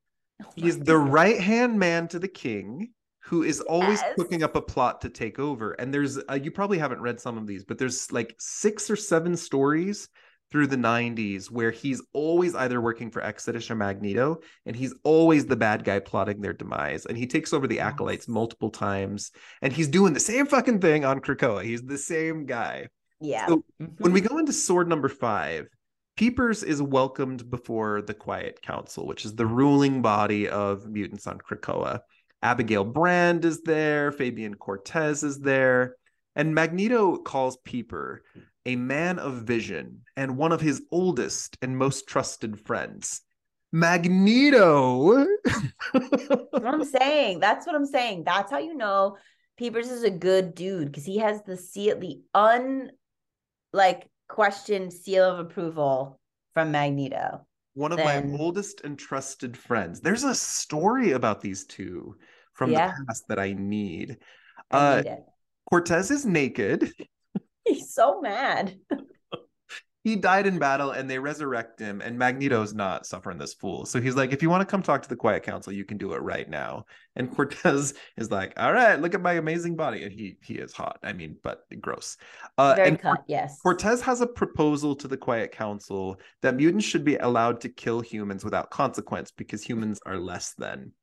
Speaker 1: Oh
Speaker 2: He's the right hand man to the king who is always
Speaker 1: Yes.
Speaker 2: cooking up a plot to take over. And there's, uh, you probably haven't read some of these, but there's like six or seven stories through the 90s where he's always either working for Exodus or Magneto, and he's always the bad guy plotting their demise. And he takes over the
Speaker 1: Yes.
Speaker 2: acolytes multiple times, and he's doing the same fucking thing on Krakoa. He's the same guy.
Speaker 1: Yeah.
Speaker 2: So when we go into sword number five, Peepers is welcomed before the Quiet Council, which is the ruling body of mutants on Krakoa. Abigail Brand is there, Fabian Cortez is there, and Magneto calls Peeper a man of vision and one of his oldest and most trusted friends. Magneto.
Speaker 1: What I'm saying. That's what I'm saying. That's how you know Peepers is a good dude because he has the seal, the un like questioned seal of approval from Magneto.
Speaker 2: One of
Speaker 1: Then-
Speaker 2: my oldest and trusted friends. There's a story about these two from
Speaker 1: Yeah.
Speaker 2: the past that I need.
Speaker 1: I
Speaker 2: Uh,
Speaker 1: need it.
Speaker 2: Cortez is naked. *laughs*
Speaker 1: He's so mad.
Speaker 2: He died in battle and they resurrect him, and Magneto's not suffering this fool. So he's like, if you want to come talk to the Quiet Council, you can do it right now. And *laughs* Cortez is like, all right, look at my amazing body. And he he is hot. I mean, but gross. Uh,
Speaker 1: Very
Speaker 2: and
Speaker 1: cut, yes.
Speaker 2: Cortez has a proposal to the Quiet Council that mutants should be allowed to kill humans without consequence because humans are less than.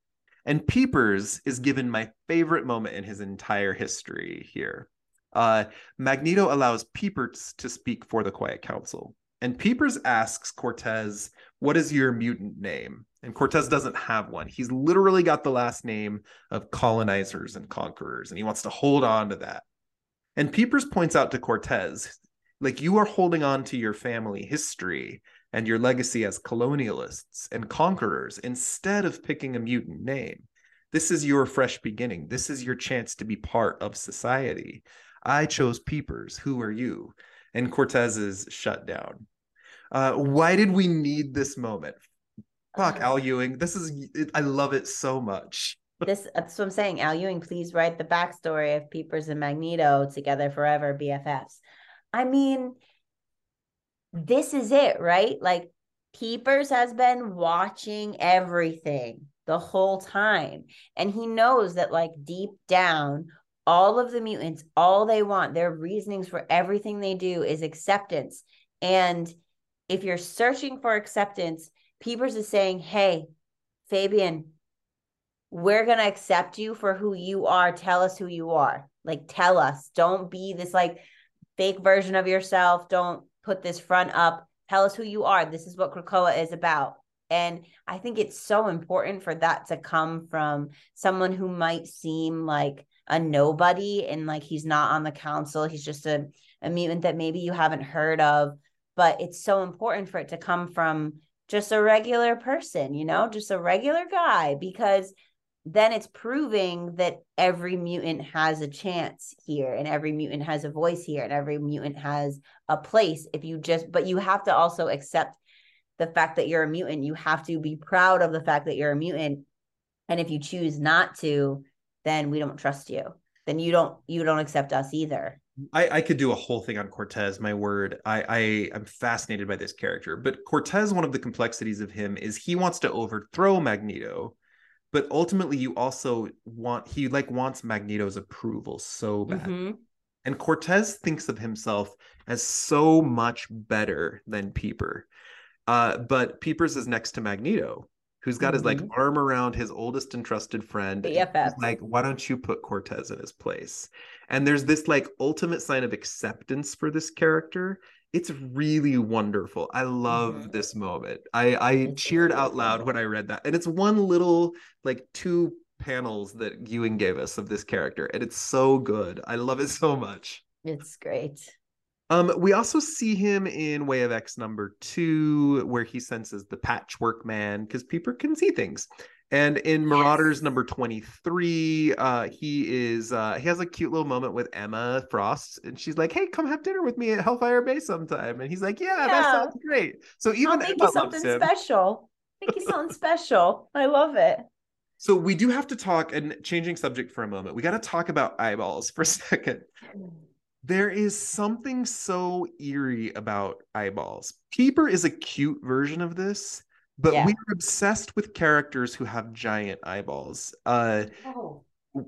Speaker 2: And Peepers is given my favorite moment in his entire history here. Uh, Magneto allows Peepers to speak for the Quiet Council. And Peepers asks Cortez, What is your mutant name? And Cortez doesn't have one. He's literally got the last name of colonizers and conquerors, and he wants to hold on to that. And Peepers points out to Cortez, like you are holding on to your family history and your legacy as colonialists and conquerors instead of picking a mutant name. This is your fresh beginning. This is your chance to be part of society. I chose Peepers. Who are you? And Cortez is shut down. Uh, why did we need this moment? Fuck, Al Ewing. This is, I love it so much. *laughs*
Speaker 1: this that's what I'm saying. Al Ewing, please write the backstory of Peepers and Magneto together forever, BFFs. I mean, this is it, right? Like Peepers has been watching everything the whole time. And he knows that, like, deep down, all of the mutants, all they want, their reasonings for everything they do is acceptance. And if you're searching for acceptance, Peepers is saying, Hey, Fabian, we're going to accept you for who you are. Tell us who you are. Like, tell us. Don't be this like fake version of yourself. Don't put this front up. Tell us who you are. This is what Krakoa is about. And I think it's so important for that to come from someone who might seem like a nobody and like he's not on the council. He's just a, a mutant that maybe you haven't heard of. But it's so important for it to come from just a regular person, you know, just a regular guy, because then it's proving that every mutant has a chance here and every mutant has a voice here and every mutant has a place if you just but you have to also accept the fact that you're a mutant you have to be proud of the fact that you're a mutant and if you choose not to then we don't trust you then you don't you don't accept us either
Speaker 2: I, I could do a whole thing on Cortez, my word. I, I am fascinated by this character. But Cortez, one of the complexities of him is he wants to overthrow Magneto but ultimately you also want he like wants magneto's approval so bad mm-hmm. and cortez thinks of himself as so much better than peeper uh, but peepers is next to magneto who's got mm-hmm. his like mm-hmm. arm around his oldest and trusted friend BFF. like why don't you put cortez in his place and there's this like ultimate sign of acceptance for this character it's really wonderful. I love mm-hmm. this moment. I I cheered out loud when I read that. And it's one little like two panels that Ewing gave us of this character and it's so good. I love it so much.
Speaker 1: It's great.
Speaker 2: Um, we also see him in Way of X number two, where he senses the patchwork man because Peeper can see things. And in Marauders yes. number 23, uh, he is uh, he has a cute little moment with Emma Frost, and she's like, Hey, come have dinner with me at Hellfire Bay sometime. And he's like, Yeah, yeah. that sounds great. So even
Speaker 1: I'll make you something special. Make you something special. I love it.
Speaker 2: So we do have to talk and changing subject for a moment. We got to talk about eyeballs for a second. There is something so eerie about eyeballs. Peeper is a cute version of this but yeah. we are obsessed with characters who have giant eyeballs. Uh, oh.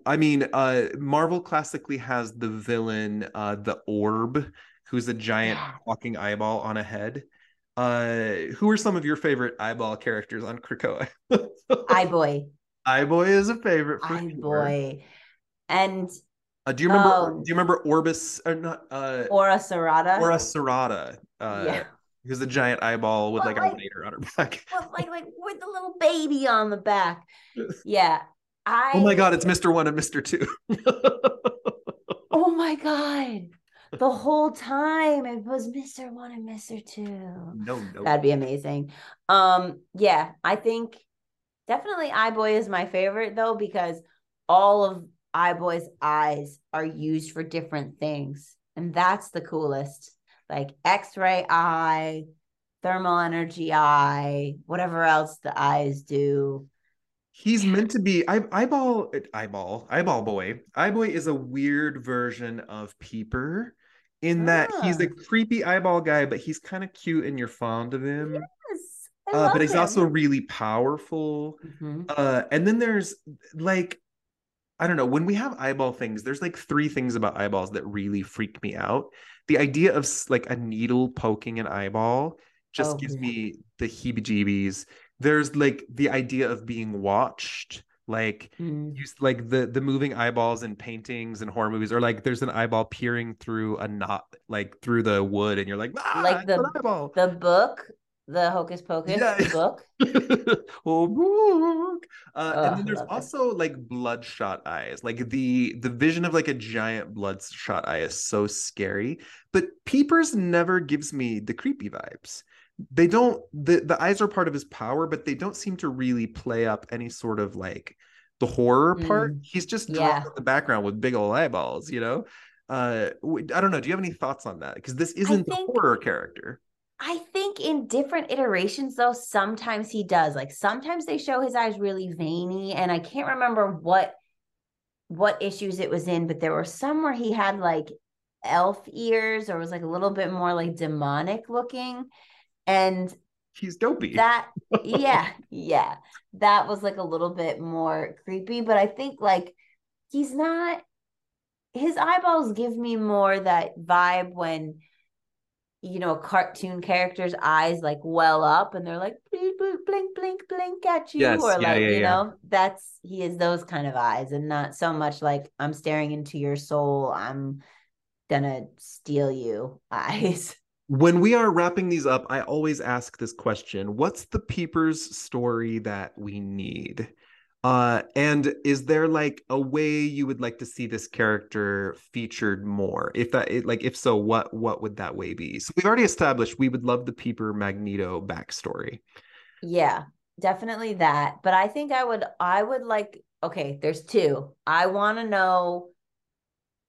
Speaker 2: I mean, uh, Marvel classically has the villain, uh, the Orb, who's a giant yeah. walking eyeball on a head. Uh, who are some of your favorite eyeball characters on Krakoa? *laughs*
Speaker 1: Eyeboy.
Speaker 2: Eyeboy is a favorite
Speaker 1: for me. Eyeboy. Sure. And
Speaker 2: uh, do you remember? Um, do you remember Orbis or not? Uh,
Speaker 1: Ora Serrata.
Speaker 2: Ora Serrata. Uh, yeah. Because the giant eyeball with like, like, a later on her back. *laughs*
Speaker 1: like like with the little baby on the back. *laughs* Yeah. I
Speaker 2: Oh my god, it's Mr. One and Mr. Two. *laughs*
Speaker 1: oh my god. The whole time it was Mr. One and Mr. Two.
Speaker 2: No, no.
Speaker 1: That'd be amazing. Um, yeah, I think definitely Eyeboy is my favorite though, because all of Eyeboy's eyes are used for different things. And that's the coolest like x-ray eye thermal energy eye whatever else the eyes do
Speaker 2: he's meant to be eye, eyeball eyeball eyeball boy eyeboy is a weird version of peeper in that he's a ah. creepy eyeball guy but he's kind of cute and you're fond of him yes, uh, but he's him. also really powerful mm-hmm. uh, and then there's like I don't know. When we have eyeball things, there's like three things about eyeballs that really freak me out the idea of like a needle poking an eyeball just oh, gives yeah. me the heebie jeebies there's like the idea of being watched like mm. you like the the moving eyeballs in paintings and horror movies or like there's an eyeball peering through a knot like through the wood and you're like ah,
Speaker 1: like the the book the Hocus Pocus yeah. *laughs* book.
Speaker 2: oh, book. Uh, oh, and then there's also it. like bloodshot eyes. Like the the vision of like a giant bloodshot eye is so scary. But Peepers never gives me the creepy vibes. They don't. the The eyes are part of his power, but they don't seem to really play up any sort of like the horror part. Mm, He's just yeah. in the background with big old eyeballs. You know. Uh, I don't know. Do you have any thoughts on that? Because this isn't think- the horror character
Speaker 1: I think in different iterations, though, sometimes he does. Like sometimes they show his eyes really veiny, and I can't remember what what issues it was in, but there were some where he had like elf ears or was like a little bit more like demonic looking. And
Speaker 2: he's dopey.
Speaker 1: That yeah, *laughs* yeah. That was like a little bit more creepy, but I think like he's not his eyeballs give me more that vibe when you know, a cartoon character's eyes like well up and they're like blink, blink, blink, blink, blink at you.
Speaker 2: Yes,
Speaker 1: or
Speaker 2: yeah,
Speaker 1: like,
Speaker 2: yeah,
Speaker 1: you
Speaker 2: yeah.
Speaker 1: know, that's he is those kind of eyes and not so much like I'm staring into your soul, I'm gonna steal you *laughs* eyes.
Speaker 2: when we are wrapping these up, I always ask this question What's the Peepers story that we need? Uh, and is there like a way you would like to see this character featured more? If that, like, if so, what what would that way be? So we've already established we would love the Peeper Magneto backstory.
Speaker 1: Yeah, definitely that. But I think I would I would like okay, there's two. I want to know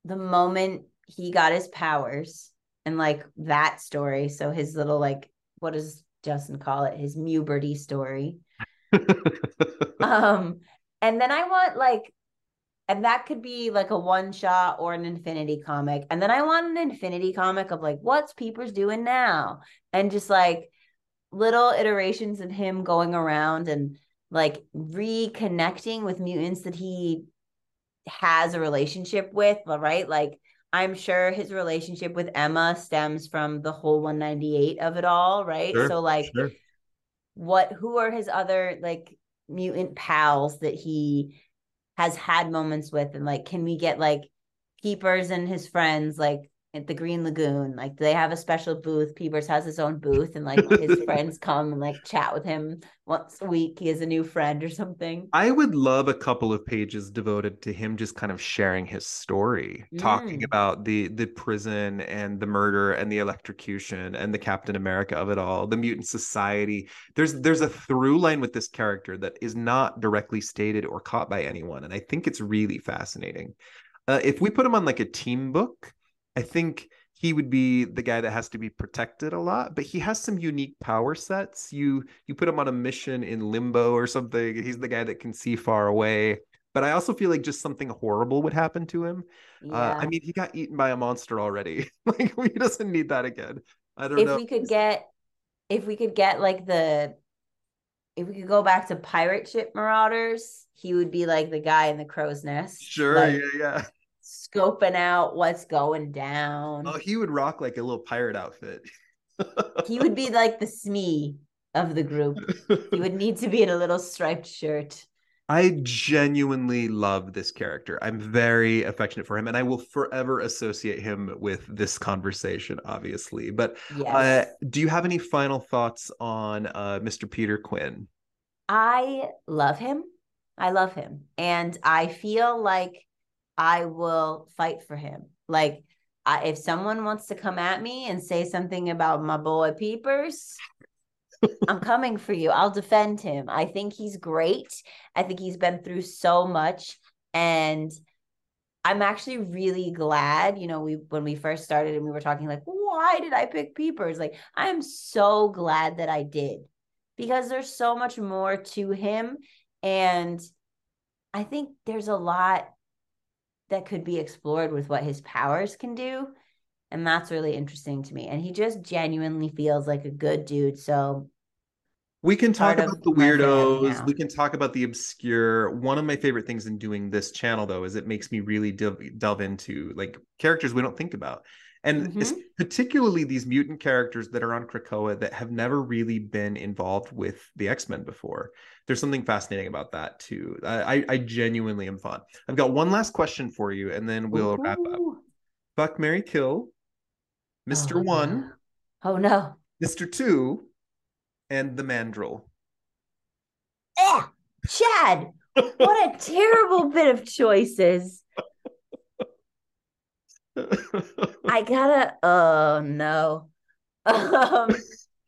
Speaker 1: the moment he got his powers and like that story. So his little like what does Justin call it? His Muberty story. *laughs* um and then I want like and that could be like a one shot or an infinity comic. And then I want an infinity comic of like what's Peepers doing now? And just like little iterations of him going around and like reconnecting with mutants that he has a relationship with, right? Like I'm sure his relationship with Emma stems from the whole 198 of it all, right?
Speaker 2: Sure,
Speaker 1: so like
Speaker 2: sure.
Speaker 1: What who are his other like mutant pals that he has had moments with? And like can we get like Peepers and his friends like at the Green Lagoon. Like they have a special booth. Peepers has his own booth, and like his *laughs* friends come and like chat with him once a week. He has a new friend or something.
Speaker 2: I would love a couple of pages devoted to him just kind of sharing his story, talking
Speaker 1: Mm.
Speaker 2: about the the prison and the murder and the electrocution and the Captain America of it all, the mutant society. There's there's a through line with this character that is not directly stated or caught by anyone, and I think it's really fascinating. Uh, if we put him on like a team book, I think he would be the guy that has to be protected a lot, but he has some unique power sets. You you put him on a mission in limbo or something, he's the guy that can see far away. But I also feel like just something horrible would happen to him.
Speaker 1: Yeah.
Speaker 2: Uh, I mean, he got eaten by a monster already. *laughs* like he doesn't need that again. I don't
Speaker 1: if
Speaker 2: know.
Speaker 1: If we could get, if we could get like the, if we could go back to pirate ship marauders, he would be like the guy in the crow's nest.
Speaker 2: Sure,
Speaker 1: like,
Speaker 2: yeah, yeah.
Speaker 1: Scoping out what's going down.
Speaker 2: Oh, he would rock like a little pirate outfit. *laughs*
Speaker 1: he would be like the Smee of the group. He would need to be in a little striped shirt.
Speaker 2: I genuinely love this character. I'm very affectionate for him, and I will forever associate him with this conversation, obviously. But
Speaker 1: Yes.
Speaker 2: uh, do you have any final thoughts on uh, Mr. Peter Quinn?
Speaker 1: I love him. I love him. And I feel like I will fight for him. Like, I, if someone wants to come at me and say something about my boy Peepers, I'm coming for you. I'll defend him. I think he's great. I think he's been through so much. And I'm actually really glad, you know, we when we first started and we were talking like, why did I pick Peepers? Like, I'm so glad that I did because there's so much more to him. And I think there's a lot that could be explored with what his powers can do. And that's really interesting to me. And he just genuinely feels like a good dude. So
Speaker 2: We can talk about the weirdos. We can talk about the obscure. One of my favorite things in doing this channel, though, is it makes me really delve, delve into like characters we don't think about, and
Speaker 1: Mhm.
Speaker 2: it's particularly these mutant characters that are on Krakoa that have never really been involved with the X Men before. There's something fascinating about that too. I, I, genuinely am fun. I've got one last question for you, and then we'll wrap up.
Speaker 1: Ooh.
Speaker 2: Fuck, Mary, kill, Mister
Speaker 1: Oh,
Speaker 2: One,
Speaker 1: no. Oh no.
Speaker 2: Mister Two, and the Mandrill.
Speaker 1: Eh, Chad, what a *laughs* terrible bit of choices. *laughs* I gotta oh no. *laughs* Um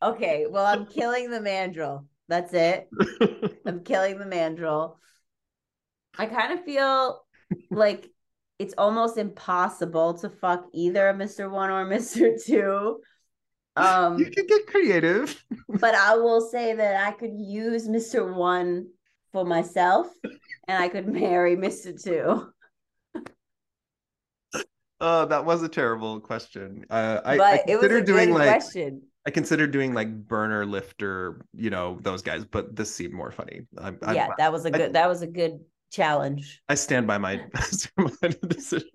Speaker 1: okay, well I'm killing the mandrill. That's it. I'm *laughs* killing the mandrill. I kind of feel like it's almost impossible to fuck either Mr. One or Mr. Two. Um
Speaker 2: you can get creative.
Speaker 1: but I will say that I could use Mr. One for myself and I could marry Mr. Two.
Speaker 2: Oh, that was a terrible question. Uh, I,
Speaker 1: but
Speaker 2: I
Speaker 1: it was
Speaker 2: consider doing like
Speaker 1: question.
Speaker 2: I consider doing like burner lifter, you know, those guys, but this seemed more funny. I'm
Speaker 1: yeah, that was a good that was a good challenge.
Speaker 2: I stand by my, *laughs* *laughs* my decision.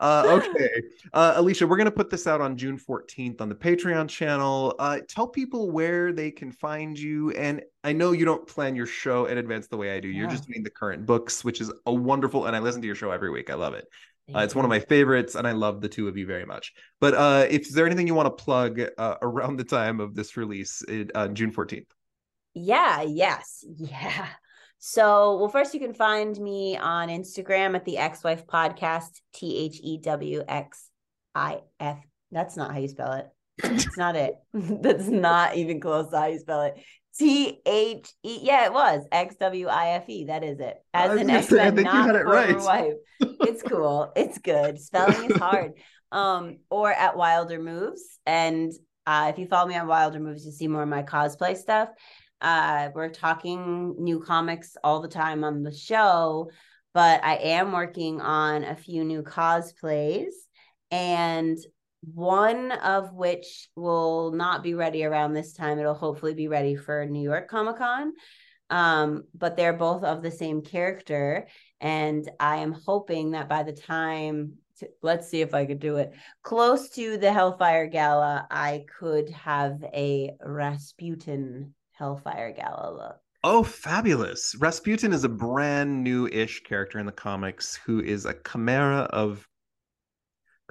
Speaker 2: Uh, okay, *laughs* uh, Alicia, we're gonna put this out on June 14th on the Patreon channel. Uh, tell people where they can find you, and I know you don't plan your show in advance the way I do. You're just doing the current books, which is a wonderful, and I listen to your show every week. I love it. Uh, it's one of my favorites, and I love the two of you very much. But uh, if is there anything you want to plug uh, *laughs* around the time of this release, it, uh, June 14th?
Speaker 1: Yeah, yes, yeah. So, well, first you can find me on Instagram at the Ex Wife Podcast, T H E W X I F. That's not how you spell it. It's not it. *laughs* That's not even close to how you spell it. T H E. Yeah, it was X W I F E. That is it. As an X Men, not former right. wife. It's cool. *laughs* It's good. Spelling is hard. *laughs* Um, or at Wilder Moves. And uh, if you follow me on Wilder Moves, you see more of my cosplay stuff. Uh, we're talking new comics all the time on the show, but I am working on a few new cosplays, and one of which will not be ready around this time. It'll hopefully be ready for New York Comic Con. Um, but they're both of the same character. And I am hoping that by the time, to, let's see if I could do it, close to the Hellfire Gala, I could have a Rasputin Hellfire Gala look.
Speaker 2: Oh, fabulous. Rasputin is a brand new ish character in the comics who is a chimera of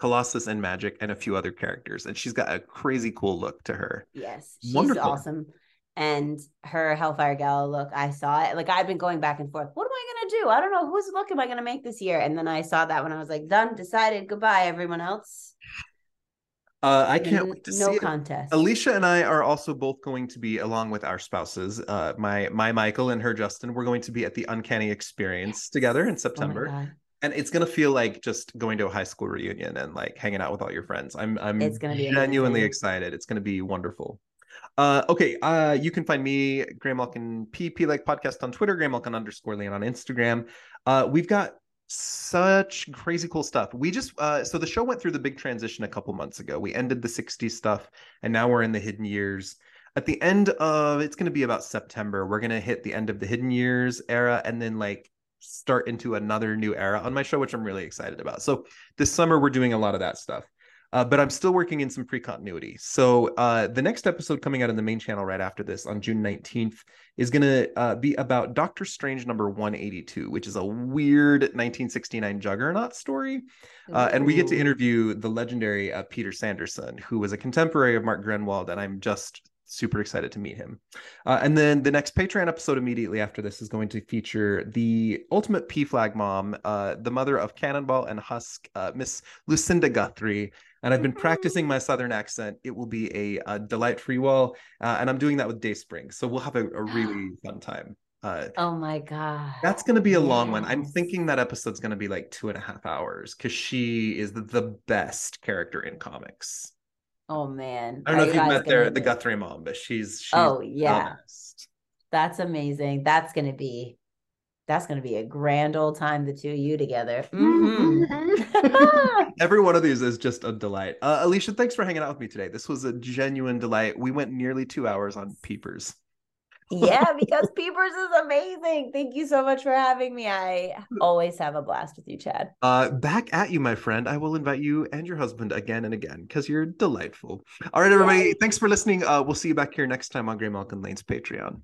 Speaker 2: Colossus and Magik and a few other characters. And she's got a crazy cool look to her.
Speaker 1: Yes. She's Wonderful. awesome. And her Hellfire Gala look, I saw it. Like I've been going back and forth. What am I gonna do? I don't know whose look am I gonna make this year. And then I saw that when I was like, done, decided, goodbye, everyone else.
Speaker 2: Uh, I can't wait to
Speaker 1: no
Speaker 2: see No
Speaker 1: contest.
Speaker 2: It. Alicia and I are also both going to be, along with our spouses, uh, my my Michael and her Justin. We're going to be at the Uncanny Experience together in oh September, oh and it's gonna feel like just going to a high school reunion and like hanging out with all your friends. I'm I'm it's gonna be genuinely amazing. excited. It's gonna be wonderful. Uh, okay. Uh, you can find me, Graymalkin PP like podcast on Twitter, Graymalkin underscore Leon on Instagram. Uh, we've got such crazy cool stuff. We just uh so the show went through the big transition a couple months ago. We ended the 60s stuff and now we're in the hidden years. At the end of it's going to be about September, we're going to hit the end of the hidden years era and then like start into another new era on my show which I'm really excited about. So this summer we're doing a lot of that stuff. Uh, but I'm still working in some pre-continuity. So uh, the next episode coming out in the main channel right after this on June 19th is going to uh, be about Doctor Strange number 182, which is a weird 1969 Juggernaut story. Uh, and we get to interview the legendary uh, Peter Sanderson, who was a contemporary of Mark Gruenwald, and I'm just super excited to meet him. Uh, and then the next Patreon episode immediately after this is going to feature the ultimate PFLAG mom, uh, the mother of Cannonball and Husk, uh, Miss Lucinda Guthrie. And I've been practicing my Southern accent. It will be a, a delight free wall. Uh, and I'm doing that with Day Spring. So we'll have a, a really *gasps* fun time.
Speaker 1: Uh, oh my god,
Speaker 2: that's going to be a yes. long one. I'm thinking that episode's going to be like two and a half hours because she is the best character in comics.
Speaker 1: Oh man.
Speaker 2: I don't know if you've met their the Guthrie mom, but she's, she's
Speaker 1: Oh yeah. That's amazing. That's gonna be that's gonna be a grand old time, the two of you together. Mm-hmm. *laughs*
Speaker 2: Every one of these is just a delight. Uh, Alicia, thanks for hanging out with me today. This was a genuine delight. We went nearly two hours on Peepers
Speaker 1: yeah, *laughs* because Peepers is amazing. Thank you so much for having me. I always have a blast with you, Chad.
Speaker 2: Uh, back at you, my friend. I will invite you and your husband again and again because you're delightful. All right, everybody. Thanks for listening. Uh, we'll see you back here next time on Graymalkin Lane's Patreon.